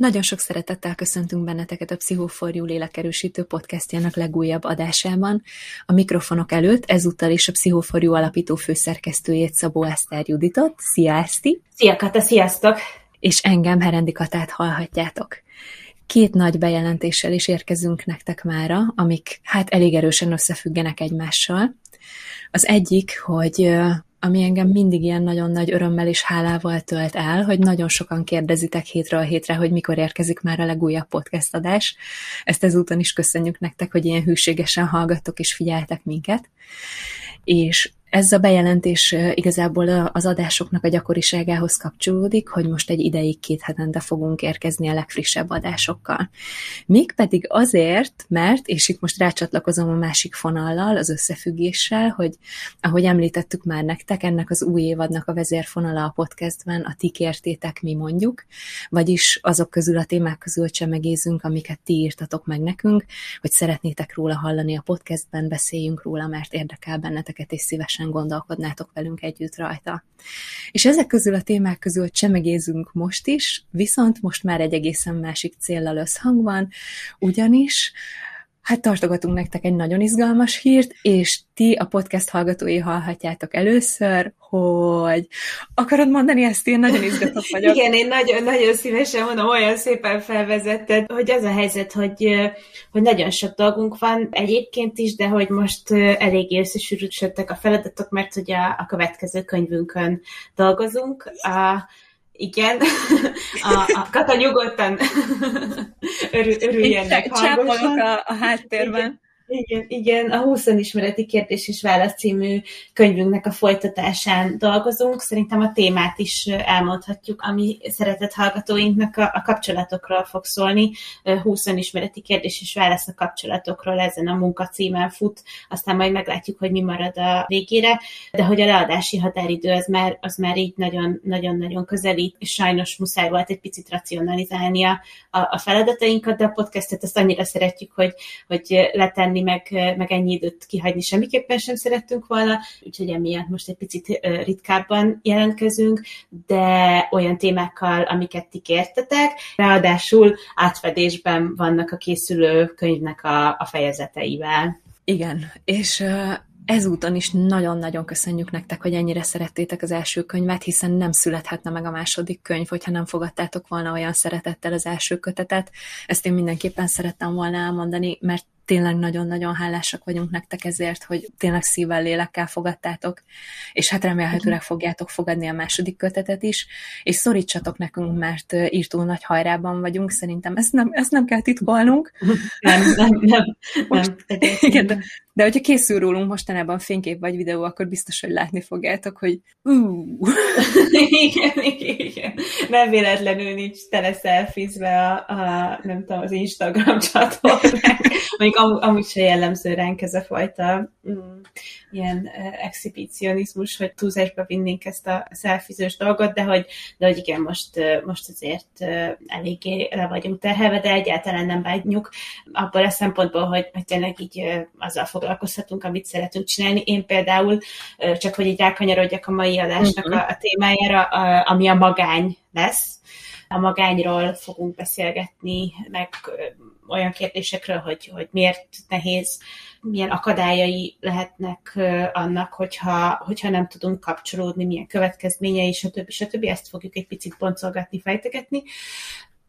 Nagyon sok szeretettel köszöntünk benneteket a Pszichoforjú lélekerősítő podcastjának legújabb adásában. A mikrofonok előtt ezúttal is a Pszichoforjú alapító főszerkesztőjét Szabó Eszter Juditot. Szia, Eszti! Szia, Kata, sziasztok! És engem, Herendi Katát hallhatjátok. Két nagy bejelentéssel is érkezünk nektek mára, amik hát elég erősen összefüggenek egymással. Az egyik, hogy ami engem mindig ilyen nagyon nagy örömmel és hálával tölt el, hogy nagyon sokan kérdezitek hétről hétre, hogy mikor érkezik már a legújabb podcast adás. Ezt ezúton is köszönjük nektek, hogy ilyen hűségesen hallgattok és figyeltek minket. És ez a bejelentés igazából az adásoknak a gyakoriságához kapcsolódik, hogy most egy ideig két hetente fogunk érkezni a legfrissebb adásokkal. Mégpedig azért, mert, és itt most rácsatlakozom a másik fonallal, az összefüggéssel, hogy ahogy említettük már nektek, ennek az új évadnak a vezérfonala a podcastben a ti kértétek, mi mondjuk, vagyis azok közül a témák közül csemegézünk, amiket ti írtatok meg nekünk, hogy szeretnétek róla hallani a podcastben, beszéljünk róla, mert érdekel benneteket, és szívesen szívesen gondolkodnátok velünk együtt rajta. És ezek közül a témák közül csemegézünk most is, viszont most már egy egészen másik céllal összhangban, ugyanis Hát tartogatunk nektek egy nagyon izgalmas hírt, és ti a podcast hallgatói hallhatjátok először, hogy akarod mondani ezt, én nagyon izgatott vagyok. Igen, én nagyon, nagyon szívesen mondom, olyan szépen felvezetted, hogy az a helyzet, hogy, hogy nagyon sok dolgunk van egyébként is, de hogy most eléggé összesűrűsödtek a feladatok, mert ugye a, a következő könyvünkön dolgozunk. A, igen, a, a Kata nyugodtan örül, örüljenek. Csápolok a, a háttérben. Igen. Igen, igen, a 20 ismereti kérdés és válasz című könyvünknek a folytatásán dolgozunk. Szerintem a témát is elmondhatjuk, ami szeretett hallgatóinknak a, a kapcsolatokról fog szólni. 20 ismereti kérdés és válasz a kapcsolatokról ezen a munkacímen fut, aztán majd meglátjuk, hogy mi marad a végére, de hogy a leadási határidő az már, az már így nagyon-nagyon közelít, és sajnos muszáj volt egy picit racionalizálni a, a feladatainkat, de a podcastet azt annyira szeretjük, hogy, hogy letenni csinálni, meg, meg ennyi időt kihagyni semmiképpen sem szerettünk volna, úgyhogy emiatt most egy picit ritkábban jelentkezünk, de olyan témákkal, amiket ti kértetek, ráadásul átfedésben vannak a készülő könyvnek a, a fejezeteivel. Igen, és ezúton is nagyon-nagyon köszönjük nektek, hogy ennyire szerettétek az első könyvet, hiszen nem születhetne meg a második könyv, hogyha nem fogadtátok volna olyan szeretettel az első kötetet. Ezt én mindenképpen szerettem volna elmondani, mert tényleg nagyon-nagyon hálásak vagyunk nektek ezért, hogy tényleg szívvel, lélekkel fogadtátok, és hát remélhetőleg fogjátok fogadni a második kötetet is, és szorítsatok nekünk, mert írtó nagy hajrában vagyunk, szerintem ezt nem, ezt nem kell titkolnunk. Nem, nem, nem. Most, nem igen, de, de hogyha készül rólunk mostanában fénykép vagy videó, akkor biztos, hogy látni fogjátok, hogy uh. igen, igen, igen. Nem véletlenül nincs tele szelfizve a, a, nem tudom, az Instagram csatornák. Mondjuk am, amúgy se jellemző ránk ez a fajta mm, ilyen exhibicionizmus, hogy túlzásba vinnénk ezt a szelfizős dolgot, de hogy, de hogy igen, most, most azért eléggé le vagyunk terhelve, de egyáltalán nem vágyjuk abból a szempontból, hogy, hogy tényleg így azzal foglalkozhatunk, amit szeretünk csinálni. Én például, csak hogy így rákanyarodjak a mai adásnak uh-huh. a, a témájára, a, ami a magány lesz, a magányról fogunk beszélgetni, meg olyan kérdésekről, hogy, hogy miért nehéz, milyen akadályai lehetnek annak, hogyha, hogyha nem tudunk kapcsolódni, milyen következményei, stb. stb. Ezt fogjuk egy picit boncolgatni, fejtegetni.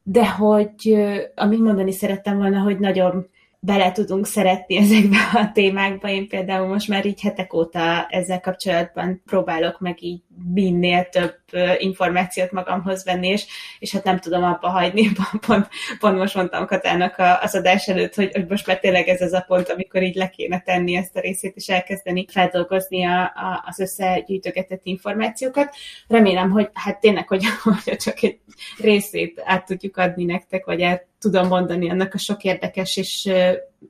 De hogy, amit mondani szerettem volna, hogy nagyon bele tudunk szeretni ezekbe a témákba. Én például most már így hetek óta ezzel kapcsolatban próbálok meg így minél több információt magamhoz venni, és, és hát nem tudom abba hagyni. Pont, pont most mondtam Katának az adás előtt, hogy, hogy most már tényleg ez az a pont, amikor így le kéne tenni ezt a részét, és elkezdeni feldolgozni a, a, az összegyűjtögetett információkat. Remélem, hogy hát tényleg, hogy, hogy csak egy részét át tudjuk adni nektek, vagy át tudom mondani annak a sok érdekes és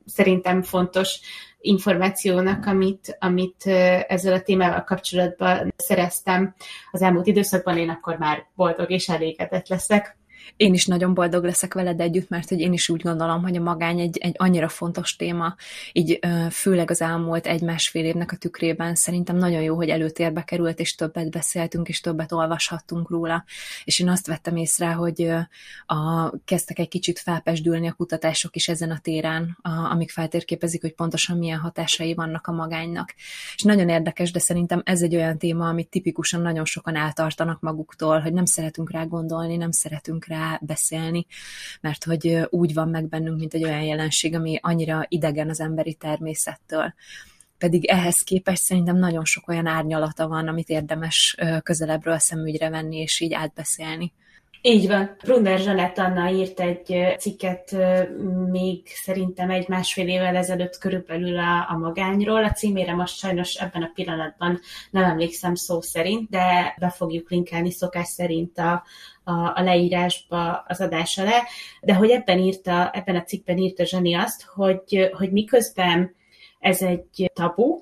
szerintem fontos információnak, amit, amit ezzel a témával kapcsolatban szereztem az elmúlt időszakban, én akkor már boldog és elégedett leszek. Én is nagyon boldog leszek veled együtt, mert hogy én is úgy gondolom, hogy a magány egy, egy annyira fontos téma, így főleg az elmúlt egy-másfél évnek a tükrében szerintem nagyon jó, hogy előtérbe került, és többet beszéltünk, és többet olvashattunk róla. És én azt vettem észre, hogy a, kezdtek egy kicsit felpesdülni a kutatások is ezen a téren, a, amik feltérképezik, hogy pontosan milyen hatásai vannak a magánynak. És nagyon érdekes, de szerintem ez egy olyan téma, amit tipikusan nagyon sokan eltartanak maguktól, hogy nem szeretünk rá gondolni, nem szeretünk rá beszélni, mert hogy úgy van meg bennünk, mint egy olyan jelenség, ami annyira idegen az emberi természettől pedig ehhez képest szerintem nagyon sok olyan árnyalata van, amit érdemes közelebbről szemügyre venni, és így átbeszélni. Így van. Brunner Zsanett Anna írt egy cikket még szerintem egy másfél évvel ezelőtt körülbelül a, a magányról. A címére most sajnos ebben a pillanatban nem emlékszem szó szerint, de be fogjuk linkelni szokás szerint a, a, a leírásba az adás alá. De hogy ebben írta, ebben a cikkben írta Zsani azt, hogy, hogy miközben ez egy tabu,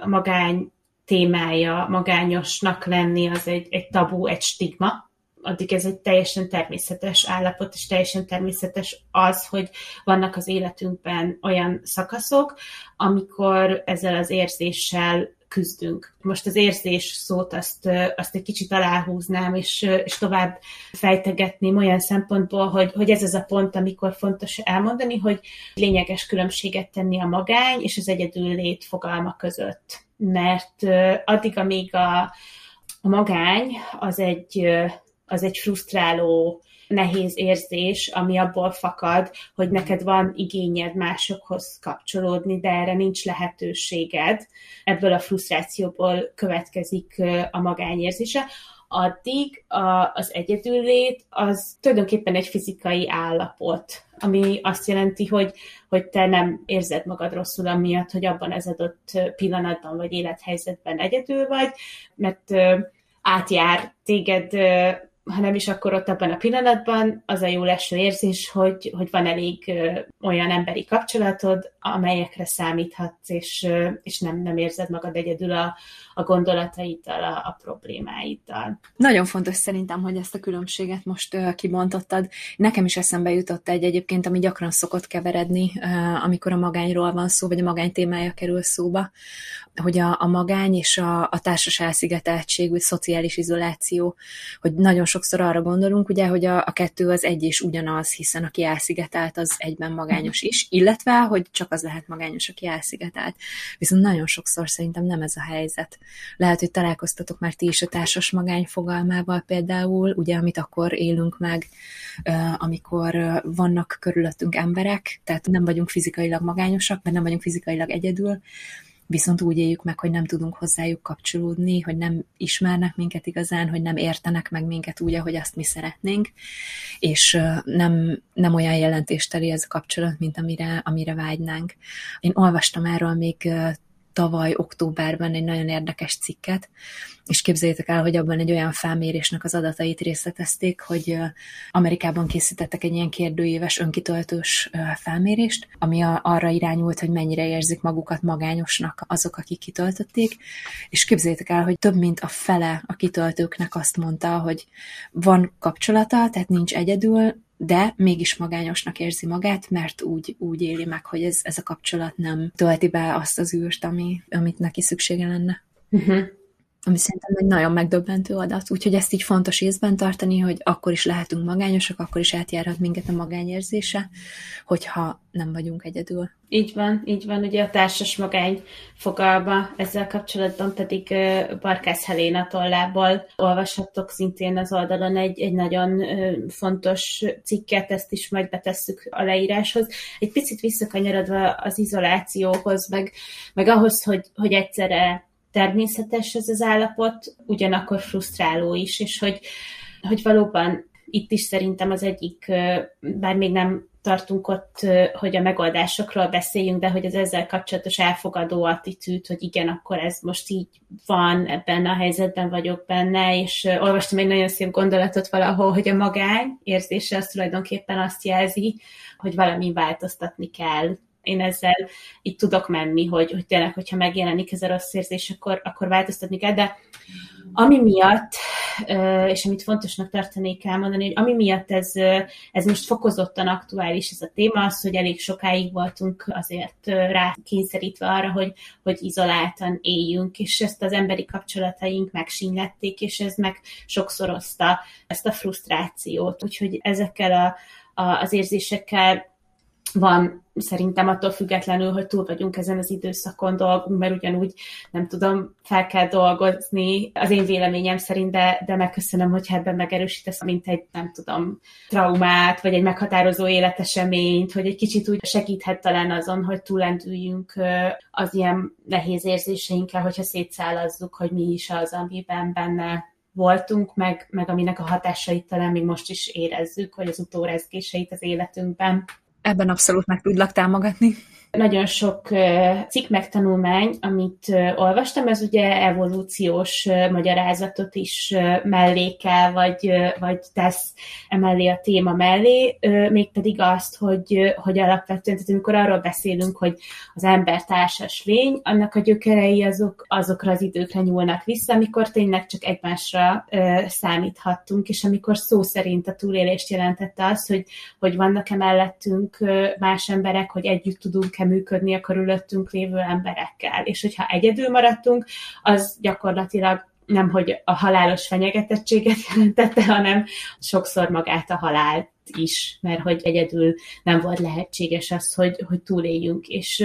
a magány témája, magányosnak lenni az egy, egy tabu, egy stigma, addig ez egy teljesen természetes állapot, és teljesen természetes az, hogy vannak az életünkben olyan szakaszok, amikor ezzel az érzéssel küzdünk. Most az érzés szót azt, azt egy kicsit aláhúznám, és, és tovább fejtegetném olyan szempontból, hogy, hogy ez az a pont, amikor fontos elmondani, hogy lényeges különbséget tenni a magány és az egyedül lét fogalma között. Mert addig, amíg a, a magány az egy az egy frusztráló, nehéz érzés, ami abból fakad, hogy neked van igényed másokhoz kapcsolódni, de erre nincs lehetőséged. Ebből a frusztrációból következik a magányérzése addig a, az egyedüllét az tulajdonképpen egy fizikai állapot, ami azt jelenti, hogy, hogy te nem érzed magad rosszul amiatt, hogy abban az adott pillanatban vagy élethelyzetben egyedül vagy, mert átjár téged ha nem is akkor ott abban a pillanatban, az a jó leső érzés, hogy, hogy van elég olyan emberi kapcsolatod, amelyekre számíthatsz, és, és nem, nem érzed magad egyedül a, a gondolataiddal, a, a problémáiddal. Nagyon fontos szerintem, hogy ezt a különbséget most ö, kibontottad. Nekem is eszembe jutott egy egyébként, ami gyakran szokott keveredni, ö, amikor a magányról van szó, vagy a magány témája kerül szóba, hogy a, a magány és a, a társas elszigeteltség, vagy szociális izoláció, hogy nagyon sokszor arra gondolunk, ugye, hogy a, a kettő az egy és ugyanaz, hiszen aki elszigetelt, az egyben magányos is, illetve, hogy csak az lehet magányos, aki elszigetelt. Viszont nagyon sokszor szerintem nem ez a helyzet. Lehet, hogy találkoztatok már ti is a társas magány fogalmával például, ugye, amit akkor élünk meg, amikor vannak körülöttünk emberek, tehát nem vagyunk fizikailag magányosak, mert nem vagyunk fizikailag egyedül, viszont úgy éljük meg, hogy nem tudunk hozzájuk kapcsolódni, hogy nem ismernek minket igazán, hogy nem értenek meg minket úgy, ahogy azt mi szeretnénk, és nem, nem olyan jelentésteli ez a kapcsolat, mint amire, amire vágynánk. Én olvastam erről még tavaly októberben egy nagyon érdekes cikket, és képzeljétek el, hogy abban egy olyan felmérésnek az adatait részletezték, hogy Amerikában készítettek egy ilyen kérdőéves önkitöltős felmérést, ami arra irányult, hogy mennyire érzik magukat magányosnak azok, akik kitöltötték, és képzeljétek el, hogy több mint a fele a kitöltőknek azt mondta, hogy van kapcsolata, tehát nincs egyedül, de mégis magányosnak érzi magát, mert úgy, úgy éli meg, hogy ez, ez a kapcsolat nem tölti be azt az űrt, ami, amit neki szüksége lenne. Uh-huh ami szerintem egy nagyon megdöbbentő adat. Úgyhogy ezt így fontos észben tartani, hogy akkor is lehetünk magányosak, akkor is átjárhat minket a magányérzése, hogyha nem vagyunk egyedül. Így van, így van. Ugye a társas magány fogalma ezzel kapcsolatban pedig Barkász Helena tollából olvashattok szintén az oldalon egy, egy nagyon fontos cikket, ezt is majd betesszük a leíráshoz. Egy picit visszakanyarodva az izolációhoz, meg, meg ahhoz, hogy, hogy egyszerre természetes ez az állapot, ugyanakkor frusztráló is, és hogy, hogy valóban itt is szerintem az egyik, bár még nem tartunk ott, hogy a megoldásokról beszéljünk, de hogy az ezzel kapcsolatos elfogadó attitűd, hogy igen, akkor ez most így van, ebben a helyzetben vagyok benne, és olvastam egy nagyon szép gondolatot valahol, hogy a magány érzése az tulajdonképpen azt jelzi, hogy valami változtatni kell én ezzel így tudok menni, hogy, hogy tényleg, hogyha megjelenik ez a rossz érzés, akkor, akkor változtatni kell, de ami miatt, és amit fontosnak tartanék elmondani, hogy ami miatt ez, ez most fokozottan aktuális ez a téma, az, hogy elég sokáig voltunk azért rá kényszerítve arra, hogy, hogy izoláltan éljünk, és ezt az emberi kapcsolataink megsínlették, és ez meg sokszorozta ezt a frusztrációt. Úgyhogy ezekkel a, a, az érzésekkel van szerintem attól függetlenül, hogy túl vagyunk ezen az időszakon dolgunk, mert ugyanúgy nem tudom, fel kell dolgozni az én véleményem szerint, de, de megköszönöm, hogy ebben megerősítesz, mint egy, nem tudom, traumát, vagy egy meghatározó életeseményt, hogy egy kicsit úgy segíthet talán azon, hogy túlendüljünk az ilyen nehéz érzéseinkkel, hogyha szétszállazzuk, hogy mi is az, amiben benne voltunk, meg, meg aminek a hatásait talán még most is érezzük, vagy az utórezgéseit az életünkben. Ebben abszolút meg tudlak támogatni. Nagyon sok cikk megtanulmány, amit olvastam, ez ugye evolúciós magyarázatot is mellékel, vagy, vagy tesz emellé a téma mellé, mégpedig azt, hogy, hogy alapvetően, tehát amikor arról beszélünk, hogy az ember társas lény, annak a gyökerei azok, azokra az időkre nyúlnak vissza, amikor tényleg csak egymásra számíthattunk, és amikor szó szerint a túlélést jelentette az, hogy, hogy vannak-e mellettünk más emberek, hogy együtt tudunk kell működni a körülöttünk lévő emberekkel. És hogyha egyedül maradtunk, az gyakorlatilag nem, hogy a halálos fenyegetettséget jelentette, hanem sokszor magát a halált is, mert hogy egyedül nem volt lehetséges az, hogy, hogy túléljünk. És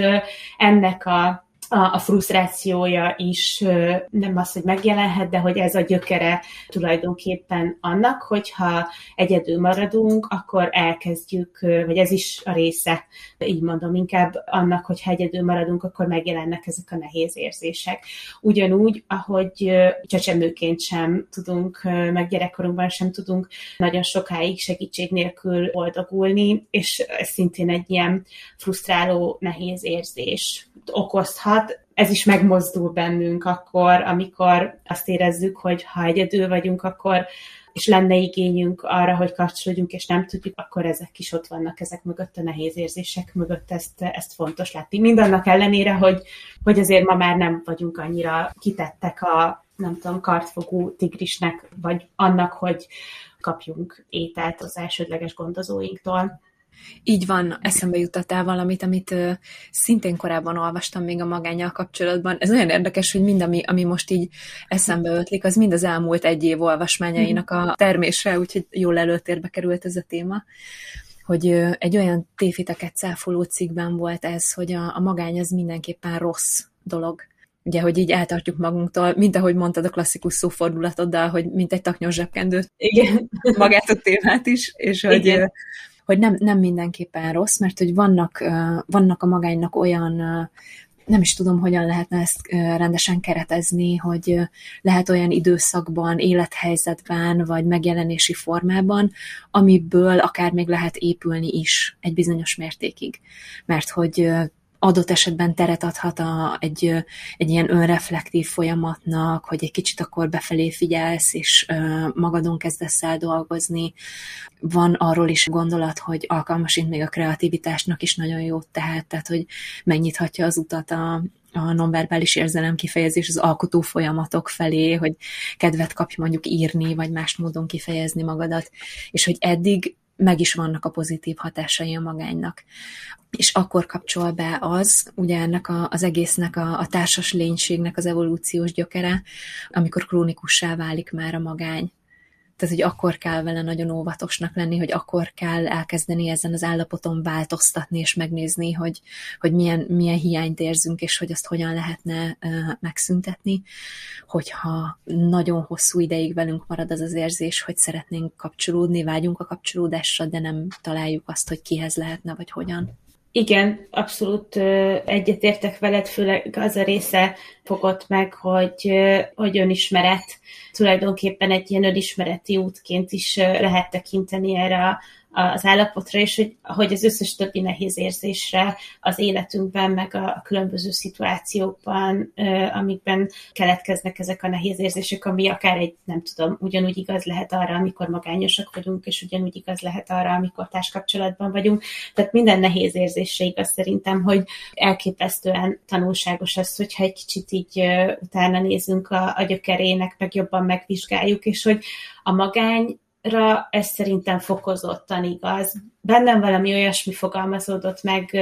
ennek a a, a frusztrációja is nem az, hogy megjelenhet, de hogy ez a gyökere tulajdonképpen annak, hogyha egyedül maradunk, akkor elkezdjük, vagy ez is a része, így mondom, inkább annak, hogyha egyedül maradunk, akkor megjelennek ezek a nehéz érzések. Ugyanúgy, ahogy csecsemőként sem tudunk, meg gyerekkorunkban sem tudunk nagyon sokáig segítség nélkül boldogulni, és ez szintén egy ilyen frusztráló, nehéz érzés okozhat. Ez is megmozdul bennünk akkor, amikor azt érezzük, hogy ha egyedül vagyunk, akkor és lenne igényünk arra, hogy kapcsolódjunk, és nem tudjuk, akkor ezek is ott vannak, ezek mögött a nehéz érzések mögött, ezt, ezt fontos látni. Mindannak ellenére, hogy, hogy azért ma már nem vagyunk annyira kitettek a, nem tudom, kartfogú tigrisnek, vagy annak, hogy kapjunk ételt az elsődleges gondozóinktól. Így van, eszembe jutottál valamit, amit uh, szintén korábban olvastam még a magányjal kapcsolatban. Ez olyan érdekes, hogy mind, ami, ami most így eszembe ötlik, az mind az elmúlt egy év olvasmányainak a termésre, úgyhogy jól előtérbe került ez a téma hogy egy olyan tévhiteket cáfoló cikkben volt ez, hogy a, a magány az mindenképpen rossz dolog. Ugye, hogy így eltartjuk magunktól, mint ahogy mondtad a klasszikus szófordulatoddal, hogy mint egy taknyos zsebkendőt. Igen. Magát a témát is, és hogy, Igen hogy nem, nem mindenképpen rossz, mert hogy vannak, vannak a magánynak olyan nem is tudom, hogyan lehetne ezt rendesen keretezni, hogy lehet olyan időszakban, élethelyzetben, vagy megjelenési formában, amiből akár még lehet épülni is egy bizonyos mértékig. Mert hogy adott esetben teret adhat a, egy, egy ilyen önreflektív folyamatnak, hogy egy kicsit akkor befelé figyelsz, és magadon kezdesz el dolgozni. Van arról is gondolat, hogy alkalmasint még a kreativitásnak is nagyon jó tehát, tehát hogy megnyithatja az utat a, a nonverbális érzelem kifejezés az alkotó folyamatok felé, hogy kedvet kapj mondjuk írni, vagy más módon kifejezni magadat, és hogy eddig meg is vannak a pozitív hatásai a magánynak. És akkor kapcsol be az, ugye ennek a, az egésznek a, a társas lénységnek az evolúciós gyökere, amikor krónikussá válik már a magány tehát, hogy akkor kell vele nagyon óvatosnak lenni, hogy akkor kell elkezdeni ezen az állapoton változtatni, és megnézni, hogy, hogy milyen, milyen hiányt érzünk, és hogy azt hogyan lehetne uh, megszüntetni, hogyha nagyon hosszú ideig velünk marad az az érzés, hogy szeretnénk kapcsolódni, vágyunk a kapcsolódásra, de nem találjuk azt, hogy kihez lehetne, vagy hogyan. Igen, abszolút egyetértek veled, főleg az a része fogott meg, hogy, hogy önismeret. Tulajdonképpen egy ilyen önismereti útként is lehet tekinteni erre a az állapotra, és hogy, hogy az összes többi nehéz érzésre az életünkben, meg a különböző szituációkban, amikben keletkeznek ezek a nehéz érzések, ami akár egy, nem tudom, ugyanúgy igaz lehet arra, amikor magányosak vagyunk, és ugyanúgy igaz lehet arra, amikor társkapcsolatban vagyunk. Tehát minden nehéz érzésre igaz szerintem, hogy elképesztően tanulságos az, hogyha egy kicsit így utána nézünk a, a gyökerének, meg jobban megvizsgáljuk, és hogy a magány ra ez szerintem fokozottan igaz. Bennem valami olyasmi fogalmazódott meg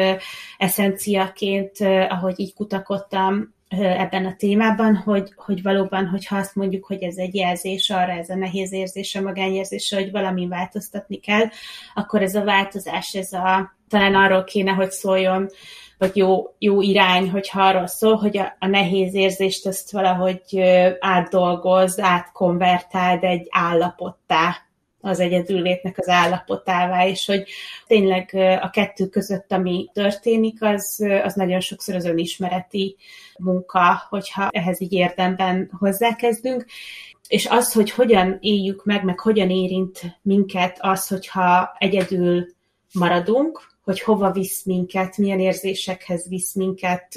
eszenciaként, ahogy így kutakodtam ebben a témában, hogy, hogy valóban, hogyha azt mondjuk, hogy ez egy jelzés arra, ez a nehéz érzés, a magányérzés, hogy valami változtatni kell, akkor ez a változás, ez a, talán arról kéne, hogy szóljon, vagy jó, jó irány, hogyha arról szól, hogy a, a nehéz érzést ezt valahogy átdolgoz, átkonvertáld egy állapottá, az egyedüllétnek az állapotává, és hogy tényleg a kettő között, ami történik, az, az nagyon sokszor az önismereti munka, hogyha ehhez így érdemben hozzákezdünk. És az, hogy hogyan éljük meg, meg hogyan érint minket az, hogyha egyedül maradunk, hogy hova visz minket, milyen érzésekhez visz minket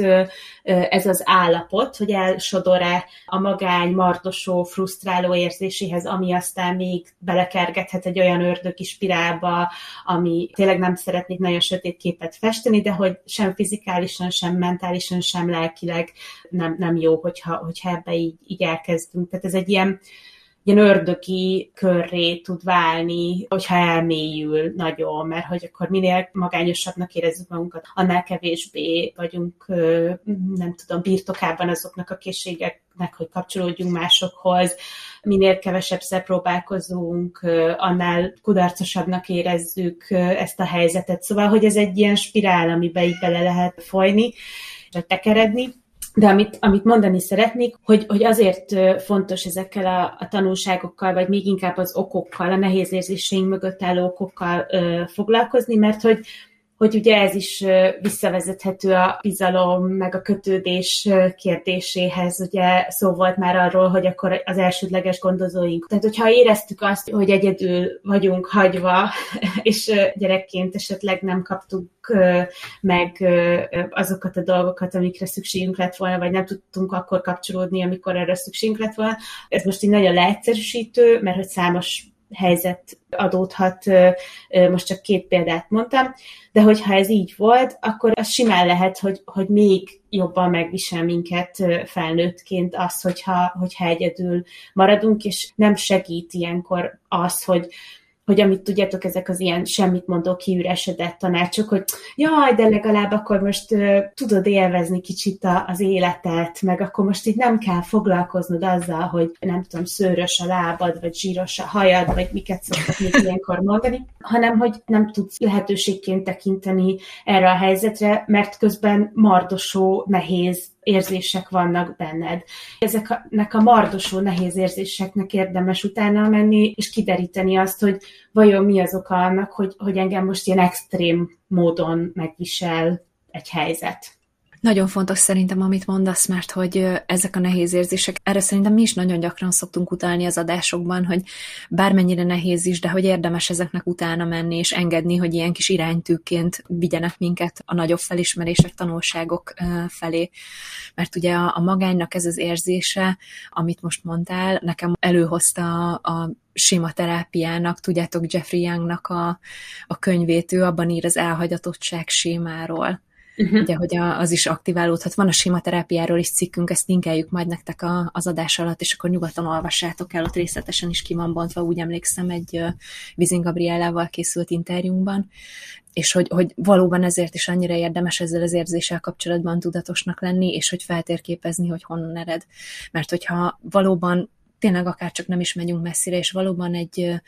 ez az állapot, hogy elsodor-e a magány, mardosó, frusztráló érzéséhez, ami aztán még belekergethet egy olyan ördögi spirálba, ami tényleg nem szeretnék nagyon sötét képet festeni, de hogy sem fizikálisan, sem mentálisan, sem lelkileg nem, nem jó, hogyha, hogyha ebbe így, így elkezdünk. Tehát ez egy ilyen ilyen ördögi körré tud válni, hogyha elmélyül nagyon, mert hogy akkor minél magányosabbnak érezzük magunkat, annál kevésbé vagyunk, nem tudom, birtokában azoknak a készségeknek, hogy kapcsolódjunk másokhoz, minél kevesebb próbálkozunk, annál kudarcosabbnak érezzük ezt a helyzetet. Szóval, hogy ez egy ilyen spirál, amiben így bele lehet folyni, tekeredni de amit, amit mondani szeretnék, hogy, hogy azért fontos ezekkel a, a tanulságokkal, vagy még inkább az okokkal, a nehéz érzéseink mögött álló okokkal ö, foglalkozni, mert hogy hogy ugye ez is visszavezethető a bizalom, meg a kötődés kérdéséhez. Ugye szó volt már arról, hogy akkor az elsődleges gondozóink. Tehát, hogyha éreztük azt, hogy egyedül vagyunk hagyva, és gyerekként esetleg nem kaptuk meg azokat a dolgokat, amikre szükségünk lett volna, vagy nem tudtunk akkor kapcsolódni, amikor erre szükségünk lett volna. Ez most így nagyon leegyszerűsítő, mert hogy számos helyzet adódhat, most csak két példát mondtam, de hogyha ez így volt, akkor az simán lehet, hogy, hogy még jobban megvisel minket felnőttként az, hogyha, hogyha egyedül maradunk, és nem segít ilyenkor az, hogy hogy amit tudjátok, ezek az ilyen semmit mondó kiüresedett tanácsok, hogy jaj, de legalább akkor most uh, tudod élvezni kicsit a, az életet, meg akkor most itt nem kell foglalkoznod azzal, hogy nem tudom, szőrös a lábad, vagy zsíros a hajad, vagy miket szoktak még ilyenkor mondani, hanem hogy nem tudsz lehetőségként tekinteni erre a helyzetre, mert közben mardosó, nehéz érzések vannak benned. Ezeknek a mardosó nehéz érzéseknek érdemes utána menni, és kideríteni azt, hogy vajon mi az oka annak, hogy, hogy engem most ilyen extrém módon megvisel egy helyzet. Nagyon fontos szerintem, amit mondasz, mert hogy ezek a nehéz érzések, erre szerintem mi is nagyon gyakran szoktunk utalni az adásokban, hogy bármennyire nehéz is, de hogy érdemes ezeknek utána menni, és engedni, hogy ilyen kis iránytűként vigyenek minket a nagyobb felismerések, tanulságok felé. Mert ugye a, a magánynak ez az érzése, amit most mondtál, nekem előhozta a, a sématerápiának, tudjátok, Jeffrey Youngnak a, a könyvét, ő abban ír az elhagyatottság sémáról uh-huh. ugye, hogy a, az is aktiválódhat. Van a sématerápiáról is cikkünk, ezt linkeljük majd nektek a, az adás alatt, és akkor nyugodtan olvassátok el, ott részletesen is ki van bontva, úgy emlékszem, egy uh, Vizin Gabrielával készült interjúnkban, és hogy, hogy valóban ezért is annyira érdemes ezzel az érzéssel kapcsolatban tudatosnak lenni, és hogy feltérképezni, hogy honnan ered. Mert hogyha valóban tényleg akár csak nem is megyünk messzire, és valóban egy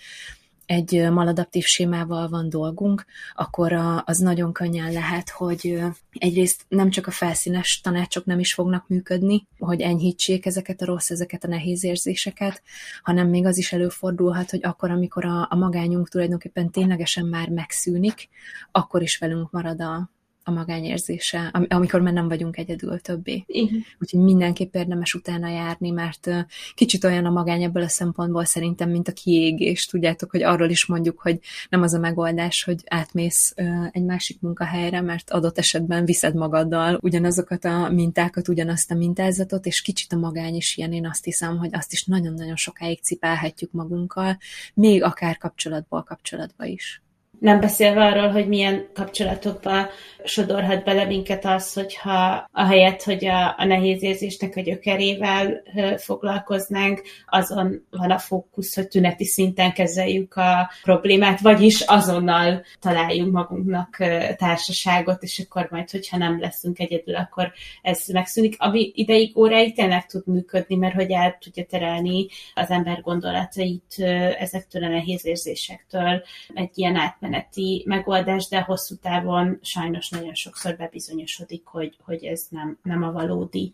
egy maladaptív sémával van dolgunk, akkor az nagyon könnyen lehet, hogy egyrészt nem csak a felszínes tanácsok nem is fognak működni, hogy enyhítsék ezeket a rossz, ezeket a nehéz érzéseket, hanem még az is előfordulhat, hogy akkor, amikor a, a magányunk tulajdonképpen ténylegesen már megszűnik, akkor is velünk marad a, a magányérzése, amikor már nem vagyunk egyedül többé. Igen. Úgyhogy mindenképp érdemes utána járni, mert kicsit olyan a magány ebből a szempontból szerintem, mint a kiégés. Tudjátok, hogy arról is mondjuk, hogy nem az a megoldás, hogy átmész egy másik munkahelyre, mert adott esetben viszed magaddal ugyanazokat a mintákat, ugyanazt a mintázatot, és kicsit a magány is ilyen, én azt hiszem, hogy azt is nagyon-nagyon sokáig cipelhetjük magunkkal, még akár kapcsolatból kapcsolatba is. Nem beszélve arról, hogy milyen kapcsolatokba sodorhat bele minket az, hogyha ahelyett, hogy a, a nehéz érzésnek a gyökerével foglalkoznánk, azon van a fókusz, hogy tüneti szinten kezeljük a problémát, vagyis azonnal találjunk magunknak társaságot, és akkor majd, hogyha nem leszünk egyedül, akkor ez megszűnik. Ami ideig, óráig tényleg tud működni, mert hogy el tudja terelni az ember gondolatait ezektől a nehéz érzésektől egy ilyen átmeneti megoldás, de hosszú távon sajnos nagyon sokszor bebizonyosodik, hogy, hogy ez nem, nem a valódi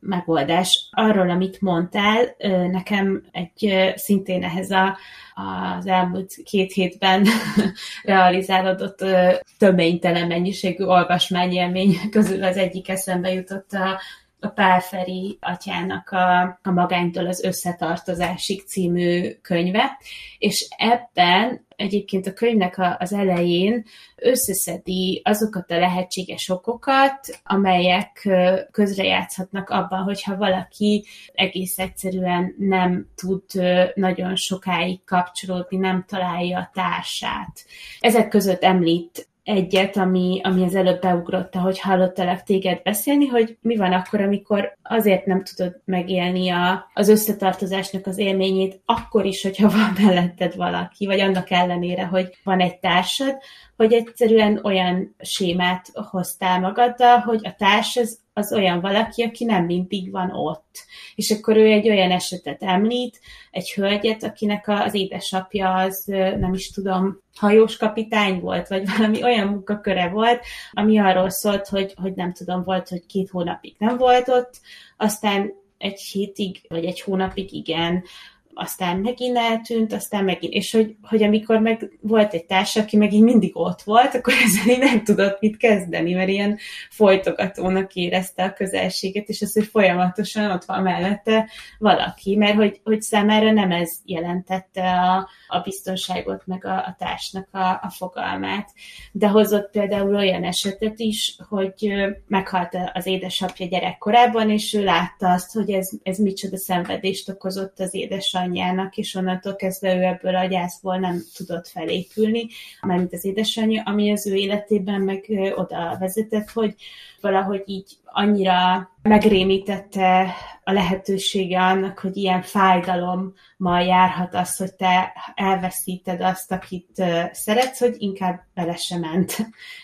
megoldás. Arról, amit mondtál, nekem egy szintén ehhez a, az elmúlt két hétben realizálódott töménytelen mennyiségű olvasmányélmény közül az egyik eszembe jutott a a Pálferi atyának a, a Magánytól az összetartozásig című könyve, és ebben egyébként a könyvnek az elején összeszedi azokat a lehetséges okokat, amelyek közrejátszhatnak abban, hogyha valaki egész egyszerűen nem tud nagyon sokáig kapcsolódni, nem találja a társát. Ezek között említ egyet, ami, ami az előbb beugrott, hogy hallottalak téged beszélni, hogy mi van akkor, amikor azért nem tudod megélni a, az összetartozásnak az élményét, akkor is, hogyha van melletted valaki, vagy annak ellenére, hogy van egy társad, hogy egyszerűen olyan sémát hoztál magaddal, hogy a társ az, az olyan valaki, aki nem mindig van ott. És akkor ő egy olyan esetet említ, egy hölgyet, akinek az édesapja az, nem is tudom, hajós kapitány volt, vagy valami olyan munkaköre volt, ami arról szólt, hogy, hogy nem tudom, volt, hogy két hónapig nem volt ott, aztán egy hétig, vagy egy hónapig igen, aztán megint eltűnt, aztán megint, és hogy, hogy amikor meg volt egy társ, aki meg így mindig ott volt, akkor ezzel így nem tudott mit kezdeni, mert ilyen folytogatónak érezte a közelséget, és az, hogy folyamatosan ott van mellette valaki, mert hogy, hogy számára nem ez jelentette a, a biztonságot, meg a, a társnak a, a fogalmát. De hozott például olyan esetet is, hogy meghalt az édesapja gyerekkorában, és ő látta azt, hogy ez, ez micsoda szenvedést okozott az édesanyja édesanyjának, és onnantól kezdve ő ebből a gyászból nem tudott felépülni, mármint az édesanyja, ami az ő életében meg oda vezetett, hogy valahogy így annyira megrémítette a lehetősége annak, hogy ilyen fájdalommal járhat az, hogy te elveszíted azt, akit szeretsz, hogy inkább bele sem ment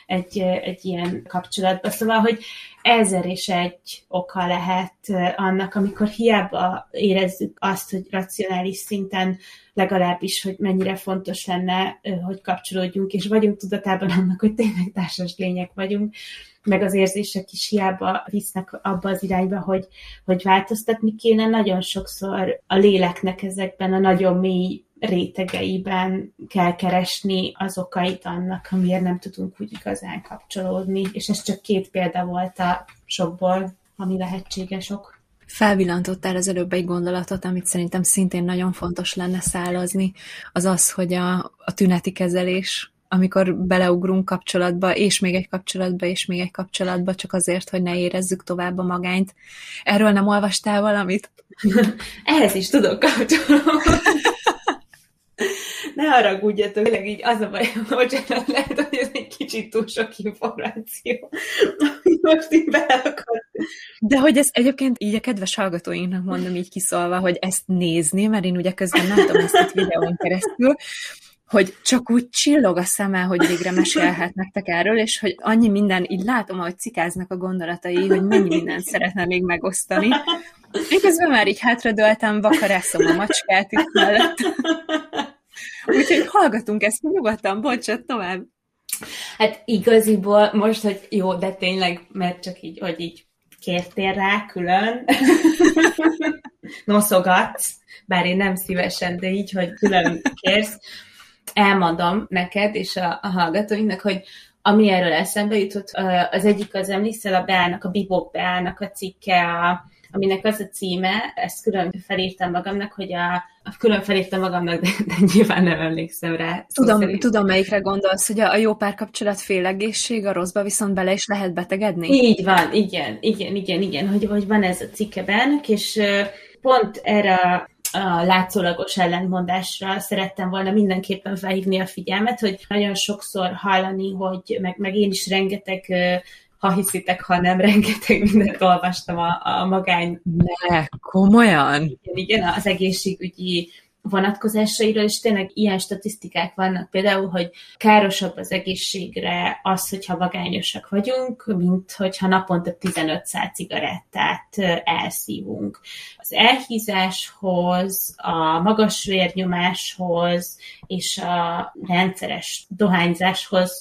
egy, egy ilyen kapcsolatba. Szóval, hogy ezer és egy oka lehet annak, amikor hiába érezzük azt, hogy racionális szinten legalábbis, hogy mennyire fontos lenne, hogy kapcsolódjunk, és vagyunk tudatában annak, hogy tényleg társas lények vagyunk, meg az érzések is hiába visznek abba az irányba, hogy, hogy változtatni kéne. Nagyon sokszor a léleknek ezekben a nagyon mély rétegeiben kell keresni az okait annak, amiért nem tudunk úgy igazán kapcsolódni. És ez csak két példa volt a sokból, ami lehetséges ok. Felvillantottál az előbb egy gondolatot, amit szerintem szintén nagyon fontos lenne szállazni, az az, hogy a, a tüneti kezelés amikor beleugrunk kapcsolatba, és még egy kapcsolatba, és még egy kapcsolatba, csak azért, hogy ne érezzük tovább a magányt. Erről nem olvastál valamit? Ehhez is tudok kapcsolódni. ne haragudjatok, tényleg így az a baj, hogy lehet, hogy ez egy kicsit túl sok információ, most így beakad. De hogy ez egyébként így a kedves hallgatóinknak mondom így kiszólva, hogy ezt nézni, mert én ugye közben látom ezt a videón keresztül, hogy csak úgy csillog a szeme, hogy végre mesélhet nektek erről, és hogy annyi minden, így látom, hogy cikáznak a gondolatai, hogy mennyi mindent szeretne még megosztani. Én közben már így hátradőltem, vakarászom a macskát itt mellett. Úgyhogy hallgatunk ezt nyugodtan, bocsát tovább. Hát igaziból most, hogy jó, de tényleg, mert csak így, hogy így kértél rá külön, noszogatsz, bár én nem szívesen, de így, hogy külön kérsz, elmondom neked és a, a hallgatóinknak, hogy, ami erről eszembe jutott, az egyik az emlékszel a Beának, a Bibok Beának a cikke, a, aminek az a címe, ezt külön felírtam magamnak, hogy a, a külön felírtam magamnak, de, de nyilván nem emlékszem rá. Tudom, tudom, melyikre gondolsz, hogy a, jó párkapcsolat félegészség, a rosszba viszont bele is lehet betegedni? Így van, igen, igen, igen, igen, hogy, hogy van ez a cikke és pont erre a látszólagos ellentmondásra szerettem volna mindenképpen felhívni a figyelmet, hogy nagyon sokszor hallani, hogy meg, meg én is rengeteg ha hiszitek, ha nem, rengeteg mindent olvastam a, a magány. Ne, komolyan? Igen, igen, az egészségügyi vonatkozásairól, és tényleg ilyen statisztikák vannak, például, hogy károsabb az egészségre az, hogyha vagányosak vagyunk, mint hogyha naponta 15 szál cigarettát elszívunk. Az elhízáshoz, a magas vérnyomáshoz és a rendszeres dohányzáshoz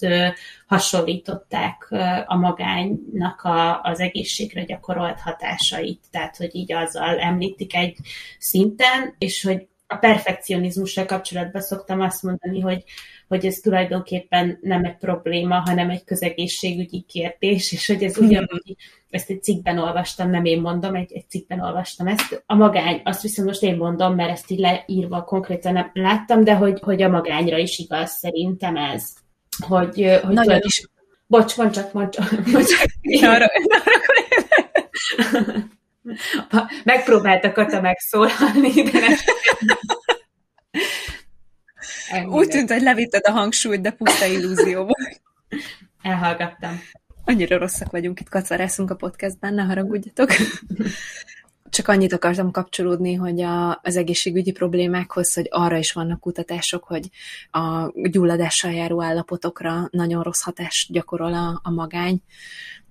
hasonlították a magánynak a, az egészségre gyakorolt hatásait. Tehát, hogy így azzal említik egy szinten, és hogy a perfekcionizmussal kapcsolatban szoktam azt mondani, hogy, hogy ez tulajdonképpen nem egy probléma, hanem egy közegészségügyi kérdés, és hogy ez ugyanúgy, ezt egy cikkben olvastam, nem én mondom, egy, egy cikkben olvastam ezt. A magány, azt viszont most én mondom, mert ezt így leírva konkrétan nem láttam, de hogy, hogy a magányra is igaz szerintem ez. Hogy, hogy Nagyon is. Bocs, mondj csak, mondj csak. Mondj csak. arra, Megpróbáltak Kata megszólalni, de nem. Úgy tűnt, hogy levitted a hangsúlyt, de puszta illúzió volt. Elhallgattam. Annyira rosszak vagyunk itt, kacarászunk a podcastben, ne haragudjatok. Csak annyit akartam kapcsolódni, hogy a, az egészségügyi problémákhoz, hogy arra is vannak kutatások, hogy a gyulladással járó állapotokra nagyon rossz hatást gyakorol a, a magány,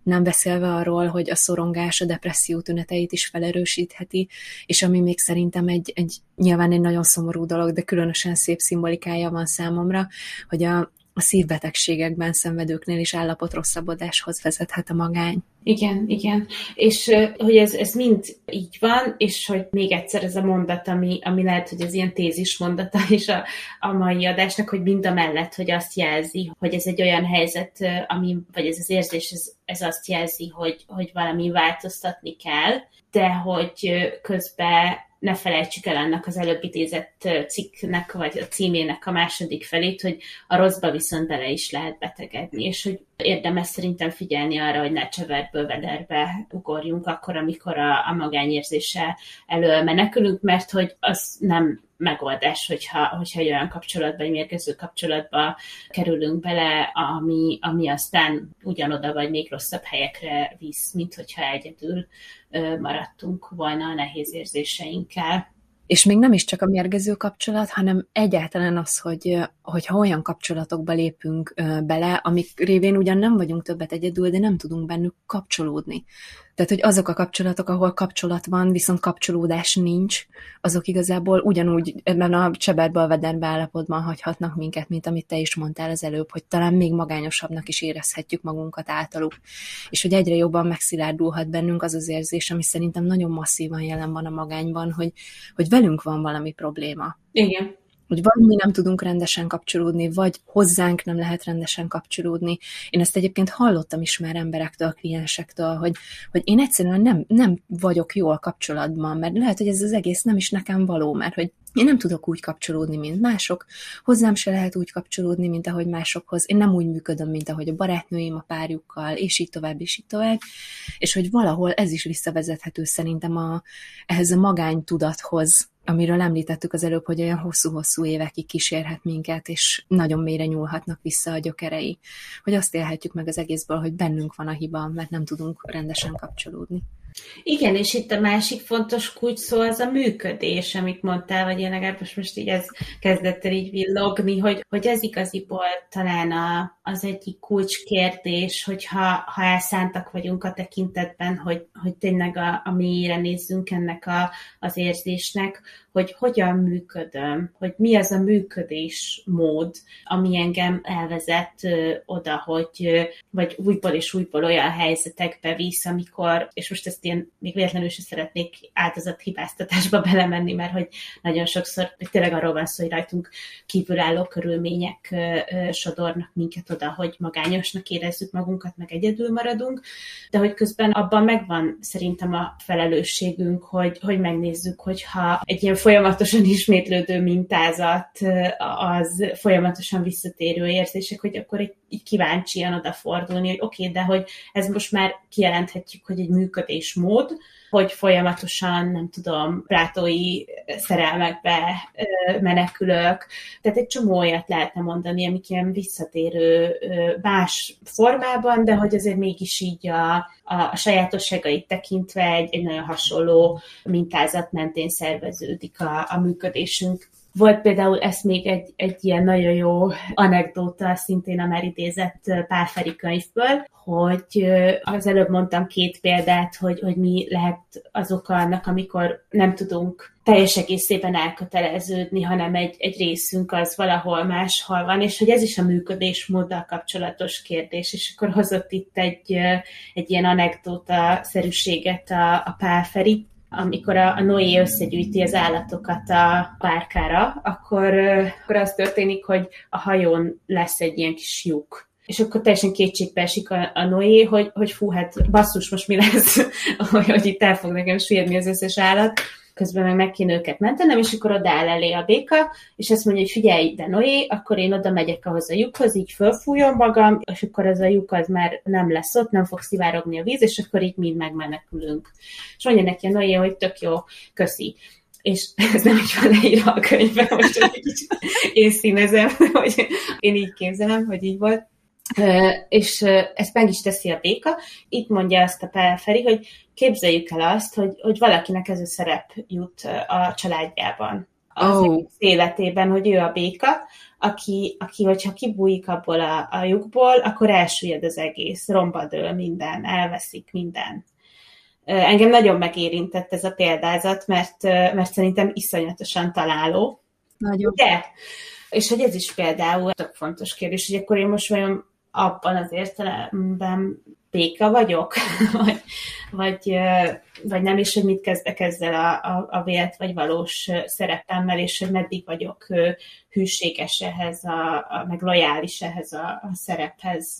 nem beszélve arról, hogy a szorongás a depresszió tüneteit is felerősítheti, és ami még szerintem egy, egy nyilván egy nagyon szomorú dolog, de különösen szép szimbolikája van számomra, hogy a, a szívbetegségekben szenvedőknél is állapot rosszabbodáshoz vezethet a magány. Igen, igen. És hogy ez, ez mind így van, és hogy még egyszer ez a mondat, ami, ami lehet, hogy az ilyen tézis mondata is a, a mai adásnak, hogy mind a mellett, hogy azt jelzi, hogy ez egy olyan helyzet, ami, vagy ez az érzés, ez, ez azt jelzi, hogy, hogy valami változtatni kell, de hogy közben ne felejtsük el ennek az előbb idézett cikknek, vagy a címének a második felét, hogy a rosszba viszont bele is lehet betegedni, és hogy érdemes szerintem figyelni arra, hogy ne cseverből vederbe ugorjunk akkor, amikor a, a magányérzése elől menekülünk, mert hogy az nem megoldás, hogyha, hogyha egy olyan kapcsolatba, egy mérgező kapcsolatba kerülünk bele, ami, ami aztán ugyanoda vagy még rosszabb helyekre visz, mint hogyha egyedül maradtunk volna a nehéz érzéseinkkel. És még nem is csak a mérgező kapcsolat, hanem egyáltalán az, hogy, hogyha olyan kapcsolatokba lépünk bele, amik révén ugyan nem vagyunk többet egyedül, de nem tudunk bennük kapcsolódni. Tehát, hogy azok a kapcsolatok, ahol kapcsolat van, viszont kapcsolódás nincs, azok igazából ugyanúgy ebben a cseberbe a vederbe állapotban hagyhatnak minket, mint amit te is mondtál az előbb, hogy talán még magányosabbnak is érezhetjük magunkat általuk. És hogy egyre jobban megszilárdulhat bennünk az az érzés, ami szerintem nagyon masszívan jelen van a magányban, hogy, hogy velünk van valami probléma. Igen hogy vagy mi nem tudunk rendesen kapcsolódni, vagy hozzánk nem lehet rendesen kapcsolódni. Én ezt egyébként hallottam is már emberektől, kliensektől, hogy, hogy én egyszerűen nem, nem vagyok jól kapcsolatban, mert lehet, hogy ez az egész nem is nekem való, mert hogy én nem tudok úgy kapcsolódni, mint mások, hozzám se lehet úgy kapcsolódni, mint ahogy másokhoz. Én nem úgy működöm, mint ahogy a barátnőim a párjukkal, és így tovább, és így tovább. És hogy valahol ez is visszavezethető szerintem a, ehhez a magánytudathoz, amiről említettük az előbb, hogy olyan hosszú-hosszú évekig kísérhet minket, és nagyon mélyre nyúlhatnak vissza a gyökerei. Hogy azt élhetjük meg az egészből, hogy bennünk van a hiba, mert nem tudunk rendesen kapcsolódni. Igen, és itt a másik fontos kulcs szó az a működés, amit mondtál, vagy én legalábbis most így ez kezdett el így villogni, hogy, hogy ez igaziból talán a, az egyik kulcskérdés, hogy ha, ha elszántak vagyunk a tekintetben, hogy, hogy tényleg a, a mélyére nézzünk ennek a, az érzésnek, hogy hogyan működöm, hogy mi az a működés mód, ami engem elvezet oda, hogy vagy újból és újból olyan helyzetekbe visz, amikor, és most ezt én még véletlenül sem szeretnék áldozathibáztatásba belemenni, mert hogy nagyon sokszor tényleg arról van szó, hogy rajtunk kívülálló körülmények sodornak minket oda, hogy magányosnak érezzük magunkat, meg egyedül maradunk, de hogy közben abban megvan szerintem a felelősségünk, hogy, hogy megnézzük, hogyha egy ilyen folyamatosan ismétlődő mintázat, az folyamatosan visszatérő érzések, hogy akkor egy, egy kíváncsian odafordulni, hogy oké, okay, de hogy ez most már kijelenthetjük, hogy egy működésmód, hogy folyamatosan, nem tudom, plátói szerelmekbe menekülök. Tehát egy csomó olyat lehetne mondani, amik ilyen visszatérő más formában, de hogy azért mégis így a, a, a sajátosságait tekintve egy, egy nagyon hasonló mintázat mentén szerveződik a, a működésünk. Volt például ez még egy, egy ilyen nagyon jó anekdóta, szintén a már idézett Pálferi könyvből, hogy az előbb mondtam két példát, hogy, hogy mi lehet az oka annak, amikor nem tudunk teljes egészében elköteleződni, hanem egy, egy részünk az valahol máshol van, és hogy ez is a működésmóddal kapcsolatos kérdés, és akkor hozott itt egy, egy ilyen anekdóta-szerűséget a, a Pálferi, amikor a, a Noé összegyűjti az állatokat a bárkára, akkor, akkor az történik, hogy a hajón lesz egy ilyen kis lyuk. És akkor teljesen kétségbe esik a, a Noé, hogy, hogy fú, hát basszus, most mi lesz, hogy, hogy itt el fog nekem sérni az összes állat közben meg meg kéne őket mentenem, és akkor odaáll elé a béka, és azt mondja, hogy figyelj, de Noé, akkor én oda megyek ahhoz a lyukhoz, így fölfújom magam, és akkor ez a lyuk az már nem lesz ott, nem fog szivárogni a víz, és akkor így mind megmenekülünk. És mondja neki a Noé, hogy tök jó, köszi és ez nem így van leírva a könyvben, most hogy én színezem, hogy én így képzelem, hogy így volt és ezt meg is teszi a béka. Itt mondja azt a Pelferi, hogy képzeljük el azt, hogy, hogy valakinek ez a szerep jut a családjában, az oh. életében, hogy ő a béka, aki, aki hogyha kibújik abból a, a lyukból, akkor elsüllyed az egész, romba dől minden, elveszik minden. Engem nagyon megérintett ez a példázat, mert, mert szerintem iszonyatosan találó. Nagyon. De, és hogy ez is például tök fontos kérdés, hogy akkor én most vajon abban az értelemben béka vagyok, vagy, vagy, vagy nem, és hogy mit kezdek ezzel a, a, a vélt vagy valós szerepemmel, és hogy meddig vagyok hűséges ehhez, a, a, meg lojális ehhez a, a szerephez,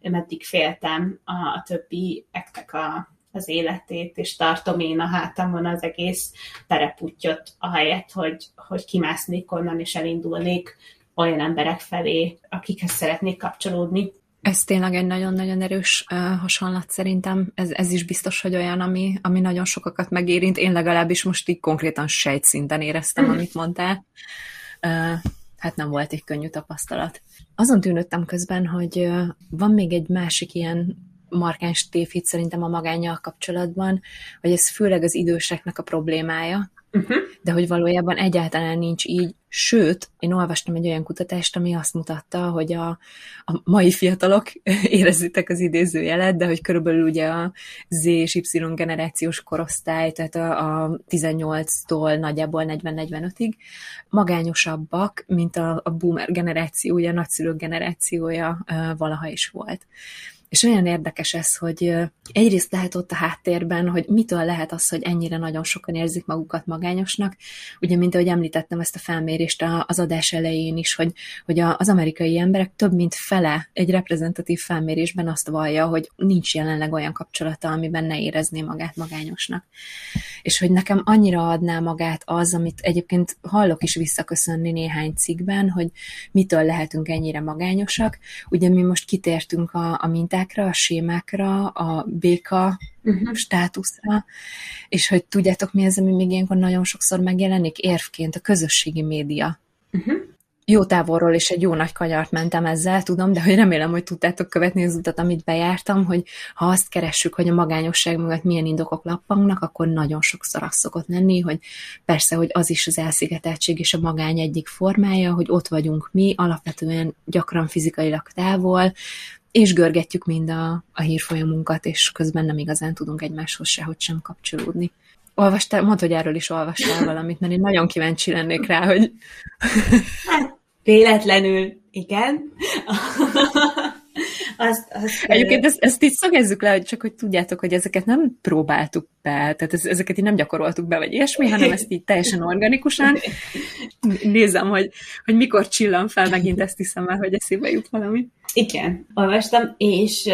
meddig féltem a, a többi ektek a, az életét, és tartom én a hátamon az egész terepútjot, ahelyett, hogy, hogy kimásznék onnan, és elindulnék olyan emberek felé, akikhez szeretnék kapcsolódni. Ez tényleg egy nagyon-nagyon erős uh, hasonlat szerintem. Ez, ez is biztos, hogy olyan, ami, ami nagyon sokakat megérint. Én legalábbis most így konkrétan sejtszinten éreztem, mm. amit mondtál. Uh, hát nem volt egy könnyű tapasztalat. Azon tűnődtem közben, hogy uh, van még egy másik ilyen markáns tévhit szerintem a magányjal kapcsolatban, hogy ez főleg az időseknek a problémája, uh-huh. de hogy valójában egyáltalán nincs így, Sőt, én olvastam egy olyan kutatást, ami azt mutatta, hogy a, a mai fiatalok, érezzétek az idézőjelet, de hogy körülbelül ugye a Z és Y generációs korosztály, tehát a, a 18-tól nagyjából 40-45-ig magányosabbak, mint a, a boomer generációja, nagyszülők generációja valaha is volt. És olyan érdekes ez, hogy egyrészt lehet ott a háttérben, hogy mitől lehet az, hogy ennyire nagyon sokan érzik magukat magányosnak. Ugye, mint ahogy említettem ezt a felmérést az adás elején is, hogy, hogy az amerikai emberek több mint fele egy reprezentatív felmérésben azt vallja, hogy nincs jelenleg olyan kapcsolata, amiben ne érezné magát magányosnak. És hogy nekem annyira adná magát az, amit egyébként hallok is visszaköszönni néhány cikkben, hogy mitől lehetünk ennyire magányosak. Ugye mi most kitértünk a, a mintát, mintákra, a sémákra, a béka uh-huh. státuszra, és hogy tudjátok mi az, ami még ilyenkor nagyon sokszor megjelenik érvként, a közösségi média. Uh-huh. Jó távolról és egy jó nagy kanyart mentem ezzel, tudom, de hogy remélem, hogy tudtátok követni az utat, amit bejártam, hogy ha azt keressük, hogy a magányosság mögött milyen indokok lappangnak, akkor nagyon sokszor az szokott lenni, hogy persze, hogy az is az elszigeteltség és a magány egyik formája, hogy ott vagyunk mi, alapvetően gyakran fizikailag távol, és görgetjük mind a, a hírfolyamunkat, és közben nem igazán tudunk egymáshoz sehogy sem kapcsolódni. olvastál, mondd, hogy erről is olvastál valamit, mert én nagyon kíváncsi lennék rá, hogy... Hát, véletlenül, igen. Azt, azt, Egyébként ezt, ezt így szögezzük le, hogy csak hogy tudjátok, hogy ezeket nem próbáltuk be, tehát ez, ezeket így nem gyakoroltuk be, vagy ilyesmi, hanem ezt így teljesen organikusan. Nézem, hogy, hogy mikor csillan fel, megint ezt hiszem el, hogy eszébe jut valami. Igen, olvastam, és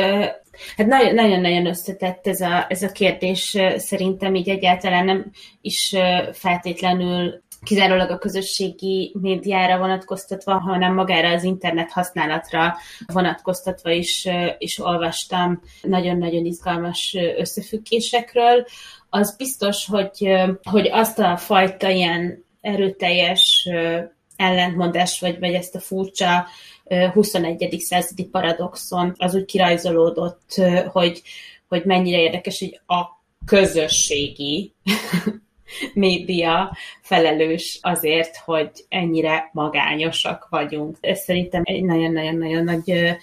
Hát nagyon-nagyon összetett ez a, ez a kérdés, szerintem így egyáltalán nem is feltétlenül kizárólag a közösségi médiára vonatkoztatva, hanem magára az internet használatra vonatkoztatva is, is olvastam nagyon-nagyon izgalmas összefüggésekről. Az biztos, hogy, hogy azt a fajta ilyen erőteljes ellentmondás, vagy, vagy ezt a furcsa 21. századi paradoxon az úgy kirajzolódott, hogy, hogy mennyire érdekes, hogy a közösségi média felelős azért, hogy ennyire magányosak vagyunk. Ez szerintem egy nagyon-nagyon-nagyon nagy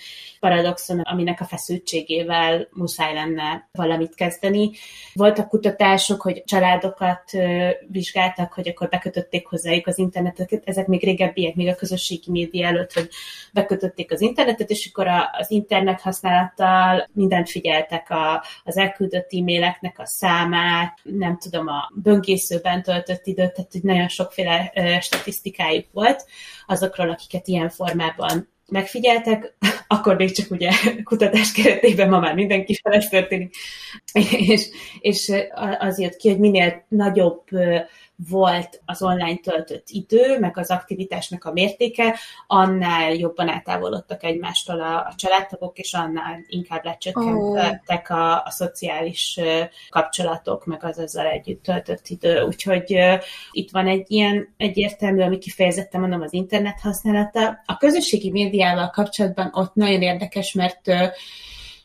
paradoxon, aminek a feszültségével muszáj lenne valamit kezdeni. Voltak kutatások, hogy családokat vizsgáltak, hogy akkor bekötötték hozzájuk az internetet, ezek még régebbiek, még a közösségi média előtt, hogy bekötötték az internetet, és akkor az internet használattal mindent figyeltek, a, az elküldött e-maileknek a számát, nem tudom, a böngészőben töltött időt, tehát hogy nagyon sokféle statisztikájuk volt azokról, akiket ilyen formában megfigyeltek, akkor még csak ugye kutatás keretében ma már mindenki fel és, és az jött ki, hogy minél nagyobb volt az online töltött idő, meg az aktivitásnak a mértéke, annál jobban eltávolodtak egymástól a, a családtagok, és annál inkább lecsökkentek oh. a, a szociális kapcsolatok, meg az ezzel együtt töltött idő. Úgyhogy uh, itt van egy ilyen egyértelmű, ami kifejezetten mondom az internet használata. A közösségi médiával kapcsolatban ott nagyon érdekes, mert uh,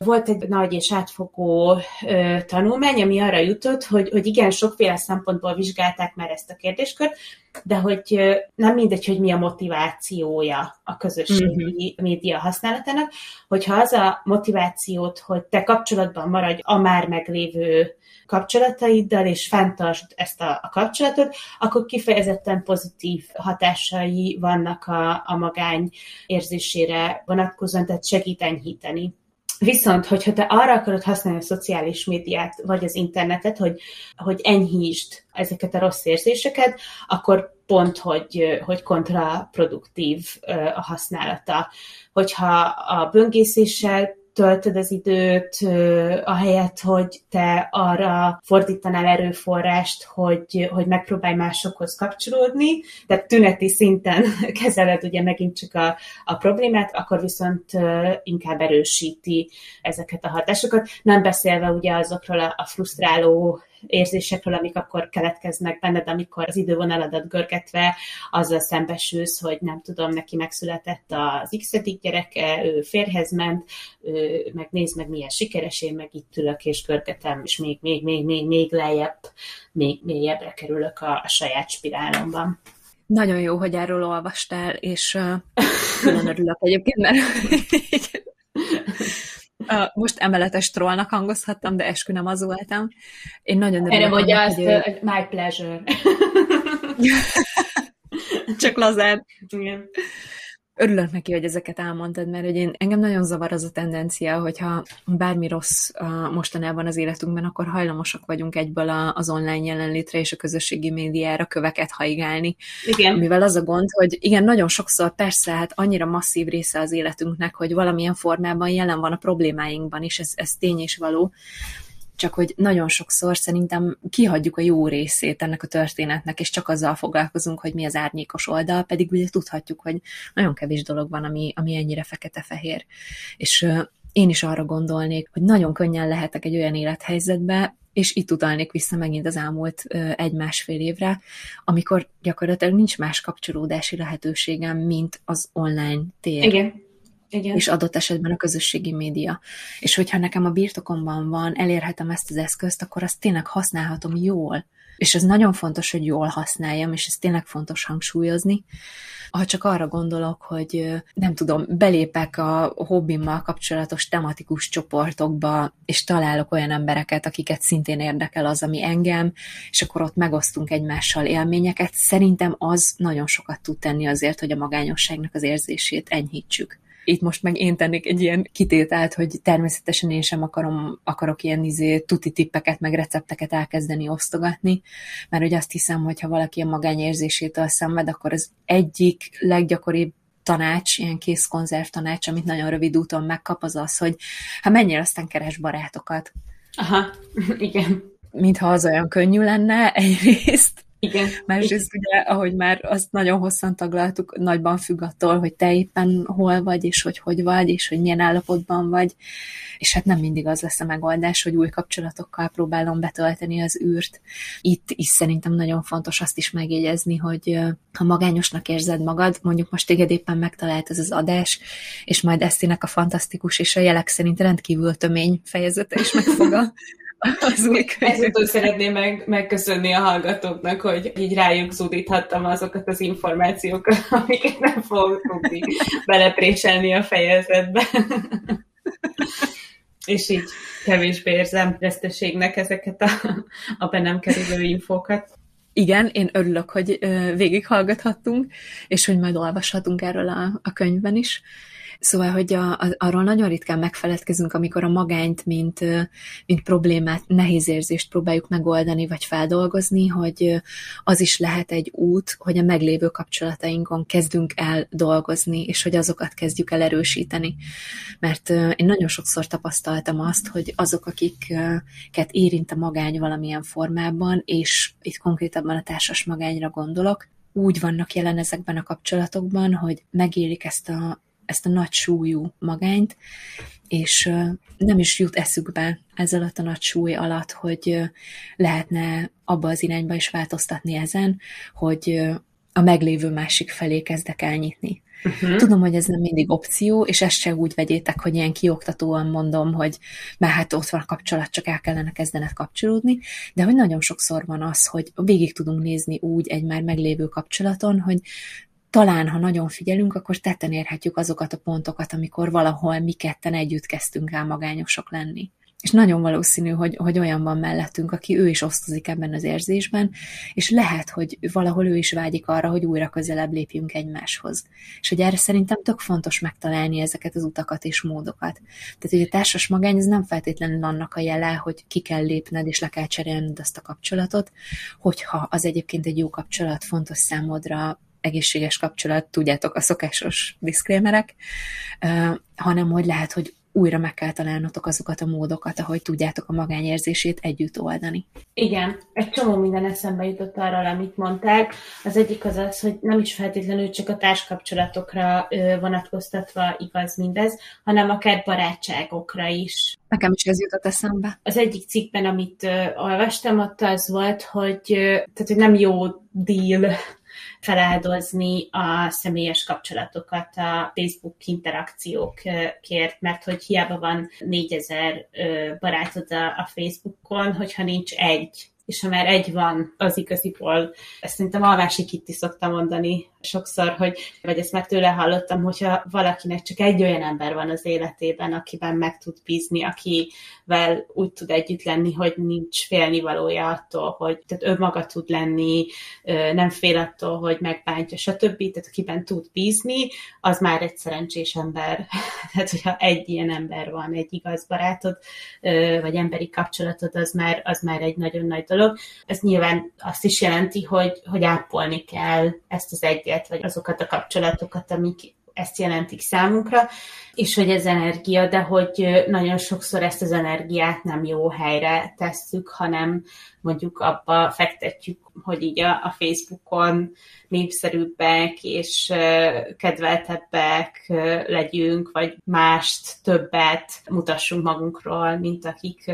volt egy nagy és átfogó ö, tanulmány, ami arra jutott, hogy, hogy igen, sokféle szempontból vizsgálták már ezt a kérdéskört, de hogy ö, nem mindegy, hogy mi a motivációja a közösségi uh-huh. média használatának, hogyha az a motivációt, hogy te kapcsolatban maradj a már meglévő kapcsolataiddal, és fenntartsd ezt a, a kapcsolatot, akkor kifejezetten pozitív hatásai vannak a, a magány érzésére vonatkozóan, tehát segít enyhíteni Viszont, hogyha te arra akarod használni a szociális médiát, vagy az internetet, hogy, hogy enyhítsd ezeket a rossz érzéseket, akkor pont, hogy, hogy kontraproduktív a használata. Hogyha a böngészéssel töltöd az időt, ahelyett, hogy te arra fordítanál erőforrást, hogy, hogy megpróbálj másokhoz kapcsolódni, tehát tüneti szinten kezeled ugye megint csak a, a problémát, akkor viszont inkább erősíti ezeket a hatásokat. Nem beszélve ugye azokról a, a frusztráló érzésekről, amik akkor keletkeznek benned, amikor az idővonaladat görgetve azzal szembesülsz, hogy nem tudom, neki megszületett az x gyereke, ő férhez ment, ő meg nézd meg milyen sikeres, én meg itt ülök és görgetem, és még, még, még, még, még lejjebb, még mélyebbre kerülök a, a saját spirálomban. Nagyon jó, hogy erről olvastál, és uh, külön örülök egyébként, mert most emeletes trollnak hangozhattam, de eskü nem az voltam. Én nagyon örülök. Erre mondja azt, hogy my pleasure. Csak lazán. Igen örülök neki, hogy ezeket elmondtad, mert hogy én, engem nagyon zavar az a tendencia, hogyha bármi rossz uh, mostanában az életünkben, akkor hajlamosak vagyunk egyből a, az online jelenlétre és a közösségi médiára köveket haigálni. Igen. Mivel az a gond, hogy igen, nagyon sokszor persze, hát annyira masszív része az életünknek, hogy valamilyen formában jelen van a problémáinkban is, ez, ez tény és való, csak hogy nagyon sokszor szerintem kihagyjuk a jó részét ennek a történetnek, és csak azzal foglalkozunk, hogy mi az árnyékos oldal, pedig ugye tudhatjuk, hogy nagyon kevés dolog van, ami, ami ennyire fekete-fehér. És én is arra gondolnék, hogy nagyon könnyen lehetek egy olyan élethelyzetbe, és itt utalnék vissza megint az elmúlt egy-másfél évre, amikor gyakorlatilag nincs más kapcsolódási lehetőségem, mint az online tér. Igen Igen. és adott esetben a közösségi média. És hogyha nekem a birtokomban van, elérhetem ezt az eszközt, akkor azt tényleg használhatom jól. És ez nagyon fontos, hogy jól használjam, és ez tényleg fontos hangsúlyozni. Ha csak arra gondolok, hogy nem tudom, belépek a hobbimmal kapcsolatos tematikus csoportokba, és találok olyan embereket, akiket szintén érdekel az, ami engem, és akkor ott megosztunk egymással élményeket, szerintem az nagyon sokat tud tenni azért, hogy a magányosságnak az érzését enyhítsük itt most meg én tennék egy ilyen kitételt, hogy természetesen én sem akarom, akarok ilyen izé, tuti tippeket, meg recepteket elkezdeni osztogatni, mert hogy azt hiszem, hogy ha valaki a magányérzésétől szenved, akkor az egyik leggyakoribb tanács, ilyen kész konzerv tanács, amit nagyon rövid úton megkap, az az, hogy ha menjél, aztán keres barátokat. Aha, igen. Mintha az olyan könnyű lenne egyrészt, igen. Másrészt ugye, ahogy már azt nagyon hosszan taglaltuk, nagyban függ attól, hogy te éppen hol vagy, és hogy hogy vagy, és hogy milyen állapotban vagy, és hát nem mindig az lesz a megoldás, hogy új kapcsolatokkal próbálom betölteni az űrt. Itt is szerintem nagyon fontos azt is megjegyezni, hogy ha magányosnak érzed magad, mondjuk most téged éppen megtalált ez az adás, és majd Esztinek a fantasztikus és a jelek szerint rendkívül tömény fejezete is megfog az új Ezutól szeretném meg, megköszönni a hallgatóknak, hogy így rájuk zúdíthattam azokat az információkat, amiket nem fogok tudni belepréselni a fejezetbe. És így kevésbé érzem veszteségnek ezeket a, a be nem kerülő infókat. Igen, én örülök, hogy végighallgathattunk, és hogy majd olvashatunk erről a, a könyvben is. Szóval, hogy a, a, arról nagyon ritkán megfeledkezünk, amikor a magányt, mint, mint problémát, nehéz érzést próbáljuk megoldani, vagy feldolgozni, hogy az is lehet egy út, hogy a meglévő kapcsolatainkon kezdünk el dolgozni, és hogy azokat kezdjük el erősíteni. Mert én nagyon sokszor tapasztaltam azt, hogy azok, akiket érint a magány valamilyen formában, és itt konkrétabban a társas magányra gondolok, úgy vannak jelen ezekben a kapcsolatokban, hogy megélik ezt a ezt a nagy súlyú magányt, és nem is jut eszükbe ez alatt a nagy súly alatt, hogy lehetne abba az irányba is változtatni ezen, hogy a meglévő másik felé kezdek el nyitni. Uh-huh. Tudom, hogy ez nem mindig opció, és ezt se úgy vegyétek, hogy ilyen kioktatóan mondom, hogy már hát ott van a kapcsolat, csak el kellene kezdened kapcsolódni, de hogy nagyon sokszor van az, hogy végig tudunk nézni úgy egy már meglévő kapcsolaton, hogy talán, ha nagyon figyelünk, akkor tetten érhetjük azokat a pontokat, amikor valahol mi ketten együtt kezdtünk el magányosok lenni. És nagyon valószínű, hogy, hogy olyan van mellettünk, aki ő is osztozik ebben az érzésben, és lehet, hogy valahol ő is vágyik arra, hogy újra közelebb lépjünk egymáshoz. És hogy erre szerintem tök fontos megtalálni ezeket az utakat és módokat. Tehát, hogy a társas magány ez nem feltétlenül annak a jele, hogy ki kell lépned és le kell cserélned azt a kapcsolatot, hogyha az egyébként egy jó kapcsolat fontos számodra, egészséges kapcsolat, tudjátok, a szokásos diszkrémerek, hanem hogy lehet, hogy újra meg kell találnotok azokat a módokat, ahogy tudjátok a magányérzését együtt oldani. Igen, egy csomó minden eszembe jutott arról, amit mondtál. Az egyik az az, hogy nem is feltétlenül csak a társkapcsolatokra vonatkoztatva igaz mindez, hanem akár barátságokra is. Nekem is ez jutott eszembe. Az egyik cikkben, amit olvastam, ott az volt, hogy, tehát, hogy nem jó deal feláldozni a személyes kapcsolatokat a Facebook interakciókért, mert hogy hiába van 4000 barátod a Facebookon, hogyha nincs egy. És ha már egy van, az igaziból, ezt szerintem Almási Kitti szokta mondani sokszor, hogy, vagy ezt már tőle hallottam, hogyha valakinek csak egy olyan ember van az életében, akiben meg tud bízni, akivel úgy tud együtt lenni, hogy nincs félnivalója attól, hogy tehát ő maga tud lenni, nem fél attól, hogy megbántja, stb. Tehát akiben tud bízni, az már egy szerencsés ember. tehát, hogyha egy ilyen ember van, egy igaz barátod, vagy emberi kapcsolatod, az már, az már egy nagyon nagy dolog. Ez nyilván azt is jelenti, hogy, hogy ápolni kell ezt az egy egyet, vagy azokat a kapcsolatokat, amik ezt jelentik számunkra, és hogy ez energia, de hogy nagyon sokszor ezt az energiát nem jó helyre tesszük, hanem mondjuk abba fektetjük, hogy így a, a Facebookon népszerűbbek és kedveltebbek legyünk, vagy mást többet mutassunk magunkról, mint akik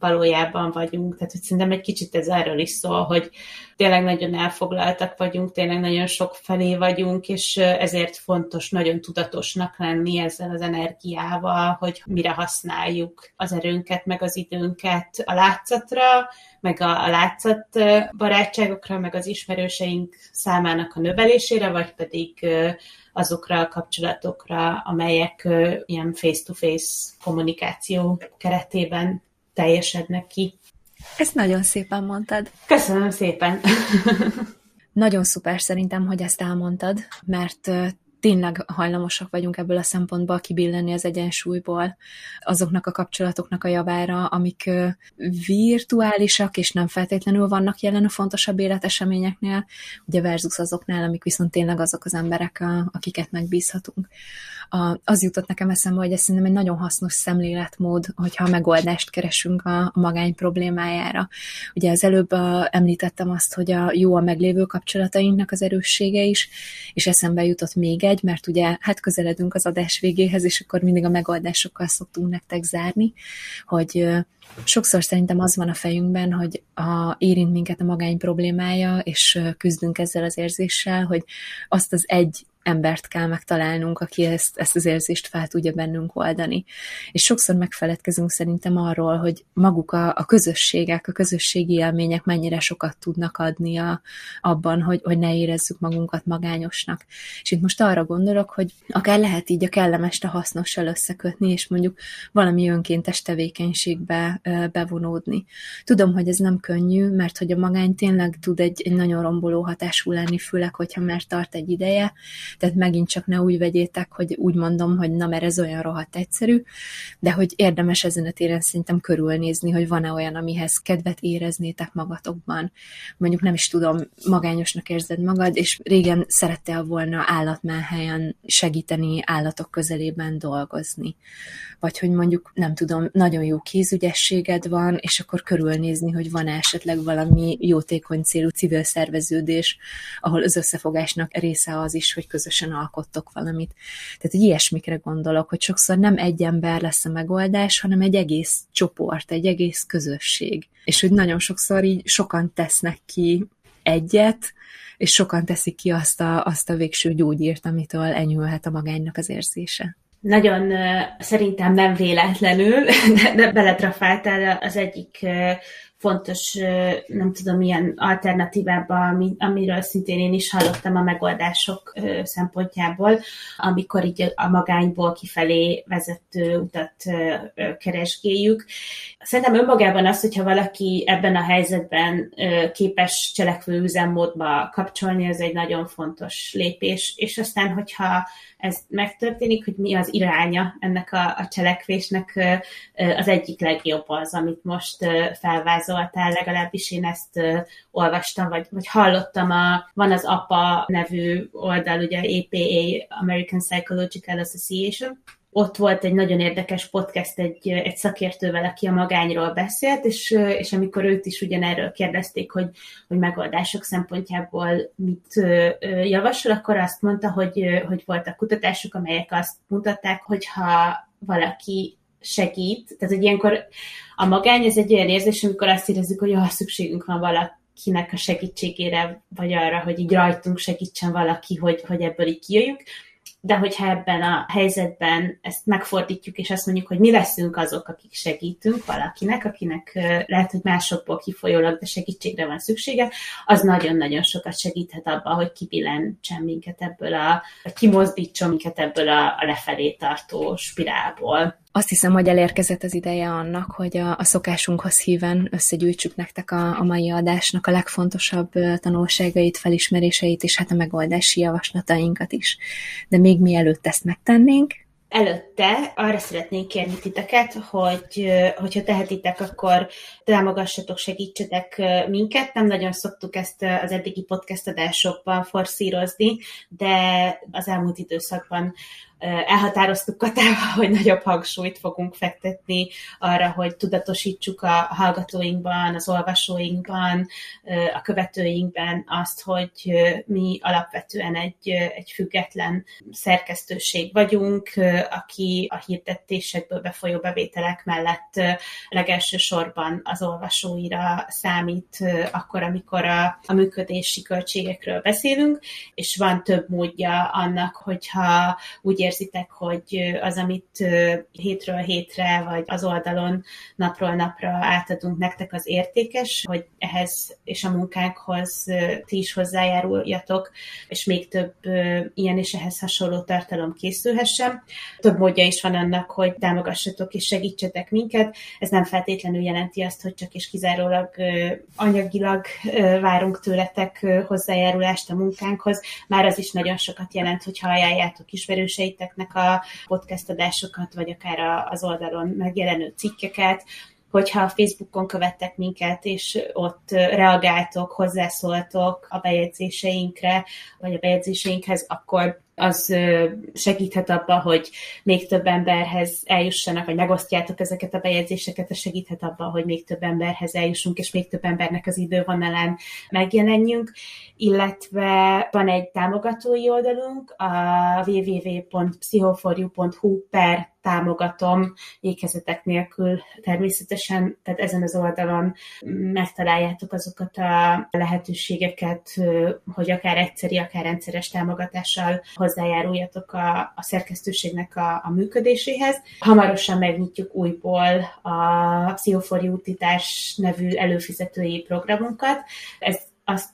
valójában vagyunk. Tehát, hogy szerintem egy kicsit ez erről is szól, hogy tényleg nagyon elfoglaltak vagyunk, tényleg nagyon sok felé vagyunk, és ezért fontos nagyon tudatosnak lenni ezzel az energiával, hogy mire használjuk az erőnket, meg az időnket a látszatra, meg a, a látszat barátságokra, meg az ismerőseink számának a növelésére, vagy pedig azokra a kapcsolatokra, amelyek ilyen face-to-face kommunikáció keretében teljesednek ki. Ezt nagyon szépen mondtad. Köszönöm szépen. nagyon szuper szerintem, hogy ezt elmondtad, mert tényleg hajlamosak vagyunk ebből a szempontból kibillenni az egyensúlyból azoknak a kapcsolatoknak a javára, amik virtuálisak, és nem feltétlenül vannak jelen a fontosabb életeseményeknél, ugye versus azoknál, amik viszont tényleg azok az emberek, akiket megbízhatunk a, az jutott nekem eszembe, hogy ez szerintem egy nagyon hasznos szemléletmód, hogyha megoldást keresünk a, a magány problémájára. Ugye az előbb a, említettem azt, hogy a jó a meglévő kapcsolatainknak az erőssége is, és eszembe jutott még egy, mert ugye hát közeledünk az adás végéhez, és akkor mindig a megoldásokkal szoktunk nektek zárni, hogy sokszor szerintem az van a fejünkben, hogy a, érint minket a magány problémája, és küzdünk ezzel az érzéssel, hogy azt az egy embert kell megtalálnunk, aki ezt, ezt az érzést fel tudja bennünk oldani. És sokszor megfeledkezünk szerintem arról, hogy maguk a, a közösségek, a közösségi élmények mennyire sokat tudnak adni a, abban, hogy, hogy ne érezzük magunkat magányosnak. És itt most arra gondolok, hogy akár lehet így a kellemest a hasznossal összekötni, és mondjuk valami önkéntes tevékenységbe bevonódni. Tudom, hogy ez nem könnyű, mert hogy a magány tényleg tud egy, egy nagyon romboló hatású lenni, főleg, hogyha már tart egy ideje, tehát megint csak ne úgy vegyétek, hogy úgy mondom, hogy na, mert ez olyan rohadt egyszerű, de hogy érdemes ezen a téren szerintem körülnézni, hogy van-e olyan, amihez kedvet éreznétek magatokban. Mondjuk nem is tudom, magányosnak érzed magad, és régen szerettél volna állatmáhelyen segíteni állatok közelében dolgozni. Vagy hogy mondjuk, nem tudom, nagyon jó kézügyességed van, és akkor körülnézni, hogy van esetleg valami jótékony célú civil szerveződés, ahol az összefogásnak része az is, hogy közösen alkottok valamit. Tehát egy ilyesmikre gondolok, hogy sokszor nem egy ember lesz a megoldás, hanem egy egész csoport, egy egész közösség. És hogy nagyon sokszor így sokan tesznek ki egyet, és sokan teszik ki azt a, azt a végső gyógyírt, amitől enyhülhet a magánynak az érzése. Nagyon szerintem nem véletlenül, de, de beletrafáltál az egyik fontos, nem tudom, milyen alternatívába, amiről szintén én is hallottam a megoldások szempontjából, amikor így a magányból kifelé vezető utat keresgéljük. Szerintem önmagában az, hogyha valaki ebben a helyzetben képes cselekvő üzemmódba kapcsolni, ez egy nagyon fontos lépés, és aztán, hogyha ez megtörténik, hogy mi az iránya ennek a, a cselekvésnek, az egyik legjobb az, amit most felvázoltál, legalábbis én ezt olvastam, vagy, vagy hallottam, a, van az APA nevű oldal, ugye APA, American Psychological Association, ott volt egy nagyon érdekes podcast egy, egy szakértővel, aki a magányról beszélt, és, és amikor őt is ugyanerről kérdezték, hogy, hogy megoldások szempontjából mit javasol, akkor azt mondta, hogy, hogy voltak kutatások, amelyek azt mutatták, hogy ha valaki segít, tehát hogy ilyenkor a magány ez egy olyan érzés, amikor azt érezzük, hogy ah, szükségünk van valakinek a segítségére, vagy arra, hogy így rajtunk segítsen valaki, hogy, hogy ebből így kijöjjünk, de hogyha ebben a helyzetben ezt megfordítjuk, és azt mondjuk, hogy mi leszünk azok, akik segítünk valakinek, akinek lehet, hogy másokból kifolyólag, de segítségre van szüksége, az nagyon-nagyon sokat segíthet abban, hogy kibillentsen minket ebből a, kimozdítson minket ebből a lefelé tartó spirálból. Azt hiszem, hogy elérkezett az ideje annak, hogy a, a szokásunkhoz híven összegyűjtsük nektek a, a mai adásnak a legfontosabb tanulságait, felismeréseit, és hát a megoldási javaslatainkat is. De még mielőtt ezt megtennénk, Előtte arra szeretnénk kérni titeket, hogy hogyha tehetitek, akkor támogassatok, segítsetek minket. Nem nagyon szoktuk ezt az eddigi podcast adásokban forszírozni, de az elmúlt időszakban elhatároztuk Katával, hogy nagyobb hangsúlyt fogunk fektetni arra, hogy tudatosítsuk a hallgatóinkban, az olvasóinkban, a követőinkben azt, hogy mi alapvetően egy, egy független szerkesztőség vagyunk, aki a hirdetésekből befolyó bevételek mellett legelső sorban az olvasóira számít akkor, amikor a, a működési költségekről beszélünk, és van több módja annak, hogyha úgy érzitek, hogy az, amit hétről hétre, vagy az oldalon napról napra átadunk nektek, az értékes, hogy ehhez és a munkánkhoz ti is hozzájáruljatok, és még több ilyen és ehhez hasonló tartalom készülhessen. Több módja is van annak, hogy támogassatok és segítsetek minket. Ez nem feltétlenül jelenti azt, hogy csak és kizárólag anyagilag várunk tőletek hozzájárulást a munkánkhoz. Már az is nagyon sokat jelent, hogyha ajánljátok ismerőseiteknek a podcast adásokat, vagy akár az oldalon megjelenő cikkeket, hogyha a Facebookon követtek minket, és ott reagáltok, hozzászóltok a bejegyzéseinkre, vagy a bejegyzéseinkhez, akkor az segíthet abba, hogy még több emberhez eljussanak, vagy megosztjátok ezeket a bejegyzéseket, ez segíthet abba, hogy még több emberhez eljussunk, és még több embernek az idővonalán megjelenjünk. Illetve van egy támogatói oldalunk, a www.pszichoforju.hu per támogatom ékezetek nélkül természetesen, tehát ezen az oldalon megtaláljátok azokat a lehetőségeket, hogy akár egyszeri, akár rendszeres támogatással hozzájáruljatok a, a szerkesztőségnek a, a működéséhez. Hamarosan megnyitjuk újból a Pszichofori útítás nevű előfizetői programunkat. Ez azt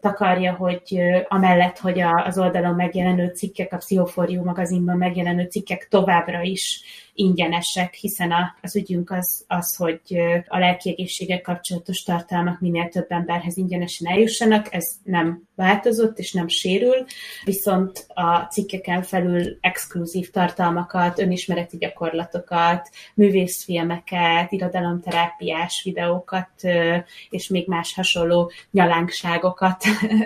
takarja, hogy amellett, hogy az oldalon megjelenő cikkek, a Pszichofórium magazinban megjelenő cikkek továbbra is ingyenesek, hiszen az ügyünk az, az hogy a lelki egészséggel kapcsolatos tartalmak minél több emberhez ingyenesen eljussanak, ez nem változott és nem sérül, viszont a cikkeken felül exkluzív tartalmakat, önismereti gyakorlatokat, művészfilmeket, irodalomterápiás videókat és még más hasonló nyalánkságokat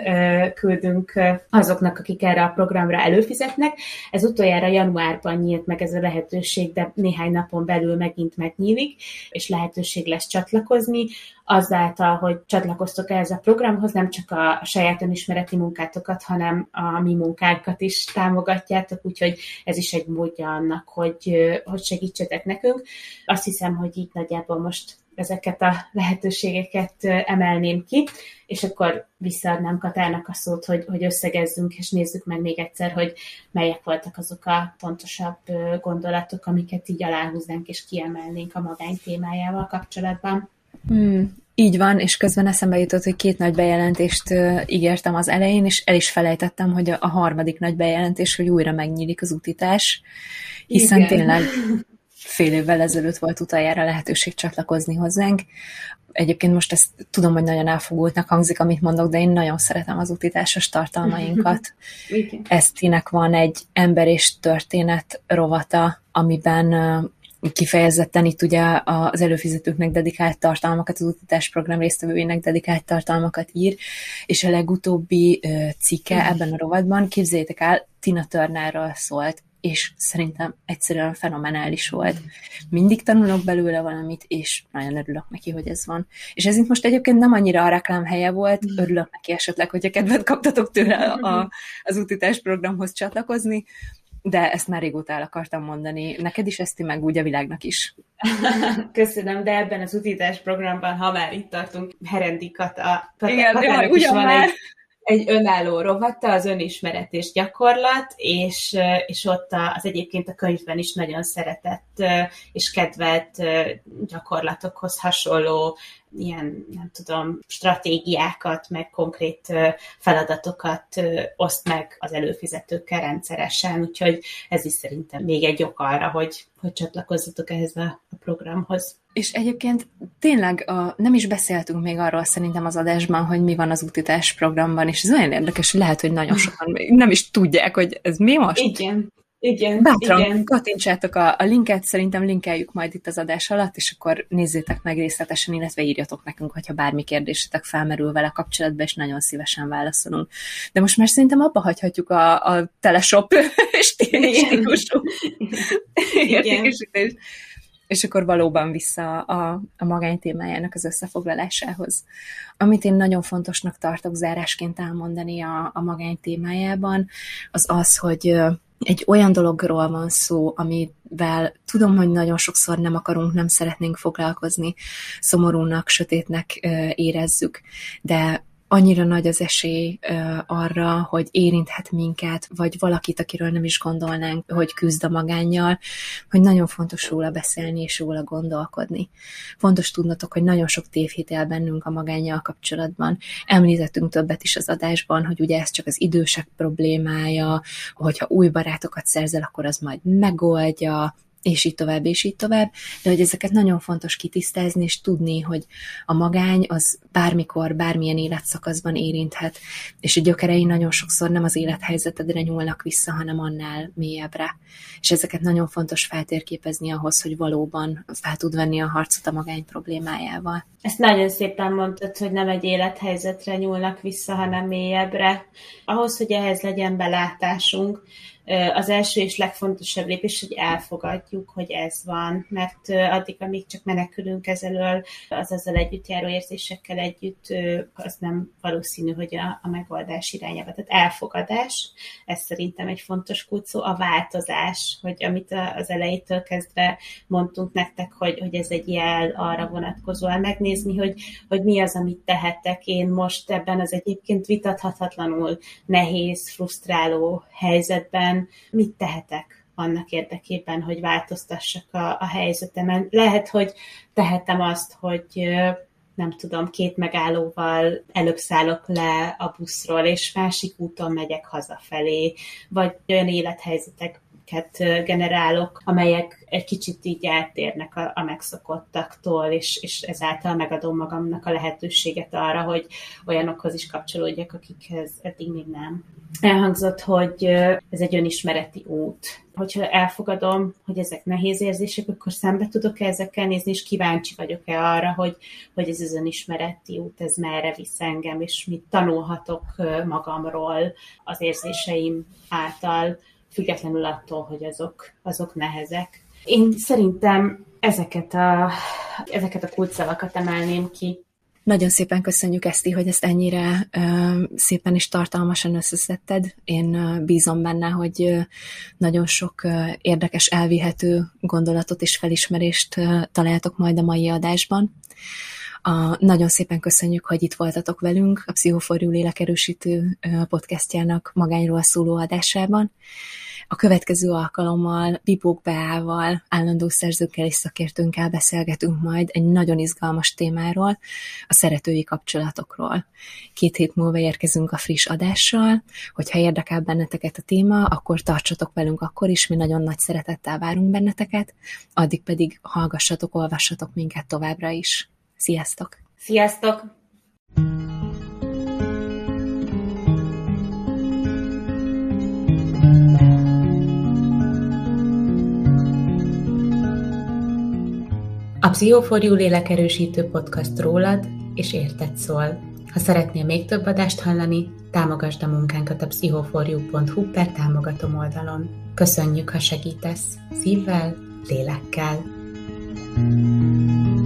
küldünk azoknak, akik erre a programra előfizetnek. Ez utoljára januárban nyílt meg ez a lehetőség, de néhány napon belül megint megnyílik, és lehetőség lesz csatlakozni. Azáltal, hogy csatlakoztok ehhez a programhoz, nem csak a saját önismereti munkátokat, hanem a mi munkánkat is támogatjátok, úgyhogy ez is egy módja annak, hogy, hogy segítsetek nekünk. Azt hiszem, hogy így nagyjából most ezeket a lehetőségeket emelném ki, és akkor visszaadnám Katának a szót, hogy, hogy összegezzünk, és nézzük meg még egyszer, hogy melyek voltak azok a fontosabb gondolatok, amiket így aláhúznánk és kiemelnénk a magány témájával kapcsolatban. Hmm, így van, és közben eszembe jutott, hogy két nagy bejelentést ígértem az elején, és el is felejtettem, hogy a, a harmadik nagy bejelentés, hogy újra megnyílik az utitás, hiszen Igen. tényleg fél évvel ezelőtt volt utoljára lehetőség csatlakozni hozzánk. Egyébként most ezt tudom, hogy nagyon elfogultnak hangzik, amit mondok, de én nagyon szeretem az utitásos tartalmainkat. Esztinek van egy ember és történet rovata, amiben kifejezetten itt ugye az előfizetőknek dedikált tartalmakat, az utitás program résztvevőinek dedikált tartalmakat ír, és a legutóbbi cikke ebben a rovatban, képzeljétek el, Tina Turnerről szólt és szerintem egyszerűen fenomenális volt. Mindig tanulok belőle valamit, és nagyon örülök neki, hogy ez van. És ez itt most egyébként nem annyira a reklám helye volt, mm. örülök neki esetleg, hogyha kedvet kaptatok tőle a, az utitás programhoz csatlakozni, de ezt már régóta el akartam mondani. Neked is ezt meg úgy a világnak is. Köszönöm, de ebben az utítás programban, ha már itt tartunk, herendikat a Igen, ugyan van már. egy egy önálló rovata, az önismeret és gyakorlat, és, és ott az egyébként a könyvben is nagyon szeretett és kedvelt gyakorlatokhoz hasonló ilyen, nem tudom, stratégiákat, meg konkrét feladatokat oszt meg az előfizetőkkel rendszeresen, úgyhogy ez is szerintem még egy ok arra, hogy, hogy csatlakozzatok ehhez a, a programhoz. És egyébként tényleg a, nem is beszéltünk még arról szerintem az adásban, hogy mi van az utitás programban, és ez olyan érdekes, hogy lehet, hogy nagyon sokan nem is tudják, hogy ez mi most. Igen. Igen, Bátran igen. kattintsátok a, a linket, szerintem linkeljük majd itt az adás alatt, és akkor nézzétek meg részletesen, illetve írjatok nekünk, hogyha bármi kérdésetek felmerül vele kapcsolatban, és nagyon szívesen válaszolunk. De most már szerintem abba hagyhatjuk a, a teleshop stílusú értékesítést. És akkor valóban vissza a, a magány témájának az összefoglalásához. Amit én nagyon fontosnak tartok zárásként elmondani a, a magány témájában, az az, hogy egy olyan dologról van szó, amivel tudom, hogy nagyon sokszor nem akarunk, nem szeretnénk foglalkozni, szomorúnak, sötétnek érezzük, de annyira nagy az esély arra, hogy érinthet minket, vagy valakit, akiről nem is gondolnánk, hogy küzd a magánnyal, hogy nagyon fontos róla beszélni és róla gondolkodni. Fontos tudnotok, hogy nagyon sok tévhitel bennünk a magánnyal kapcsolatban. Említettünk többet is az adásban, hogy ugye ez csak az idősek problémája, hogyha új barátokat szerzel, akkor az majd megoldja, és így tovább, és így tovább, de hogy ezeket nagyon fontos kitisztázni, és tudni, hogy a magány az bármikor, bármilyen életszakaszban érinthet, és a gyökerei nagyon sokszor nem az élethelyzetedre nyúlnak vissza, hanem annál mélyebbre. És ezeket nagyon fontos feltérképezni ahhoz, hogy valóban fel tud venni a harcot a magány problémájával. Ezt nagyon szépen mondtad, hogy nem egy élethelyzetre nyúlnak vissza, hanem mélyebbre. Ahhoz, hogy ehhez legyen belátásunk, az első és legfontosabb lépés, hogy elfogadjuk, hogy ez van, mert addig, amíg csak menekülünk ezelől, az ezzel együtt járó érzésekkel együtt, az nem valószínű, hogy a, a megoldás irányába. Tehát elfogadás, ez szerintem egy fontos kulcó, a változás, hogy amit az elejétől kezdve mondtunk nektek, hogy, hogy ez egy jel arra vonatkozóan megnézni, hogy, hogy mi az, amit tehetek én most ebben az egyébként vitathatatlanul nehéz, frusztráló helyzetben, mit tehetek annak érdekében, hogy változtassak a, a helyzetemen. Lehet, hogy tehetem azt, hogy nem tudom, két megállóval előbb szállok le a buszról, és másik úton megyek hazafelé, vagy olyan élethelyzetek generálok, amelyek egy kicsit így eltérnek a, a megszokottaktól, és, és ezáltal megadom magamnak a lehetőséget arra, hogy olyanokhoz is kapcsolódjak, akikhez eddig még nem. Elhangzott, hogy ez egy önismereti út. Hogyha elfogadom, hogy ezek nehéz érzések, akkor szembe tudok -e ezekkel nézni, és kíváncsi vagyok-e arra, hogy, hogy ez az önismereti út, ez merre visz engem, és mit tanulhatok magamról az érzéseim által, függetlenül attól, hogy azok, azok nehezek. Én szerintem ezeket a, ezeket a kulcsszavakat emelném ki. Nagyon szépen köszönjük, Eszti, hogy ezt ennyire uh, szépen és tartalmasan összeszedted. Én uh, bízom benne, hogy uh, nagyon sok uh, érdekes, elvihető gondolatot és felismerést uh, találtok majd a mai adásban. A, nagyon szépen köszönjük, hogy itt voltatok velünk a Pszichoforjú Lélekerősítő podcastjának magányról szóló adásában. A következő alkalommal Bibók Beával, állandó szerzőkkel és szakértőnkkel beszélgetünk majd egy nagyon izgalmas témáról, a szeretői kapcsolatokról. Két hét múlva érkezünk a friss adással, hogyha érdekel benneteket a téma, akkor tartsatok velünk akkor is, mi nagyon nagy szeretettel várunk benneteket, addig pedig hallgassatok, olvassatok minket továbbra is. Sziasztok! Sziasztok! A Pszichoforjú lélekerősítő podcast rólad és érted szól. Ha szeretnél még több adást hallani, támogasd a munkánkat a pszichoforjú.hu per támogatom oldalon. Köszönjük, ha segítesz szívvel, lélekkel. thank you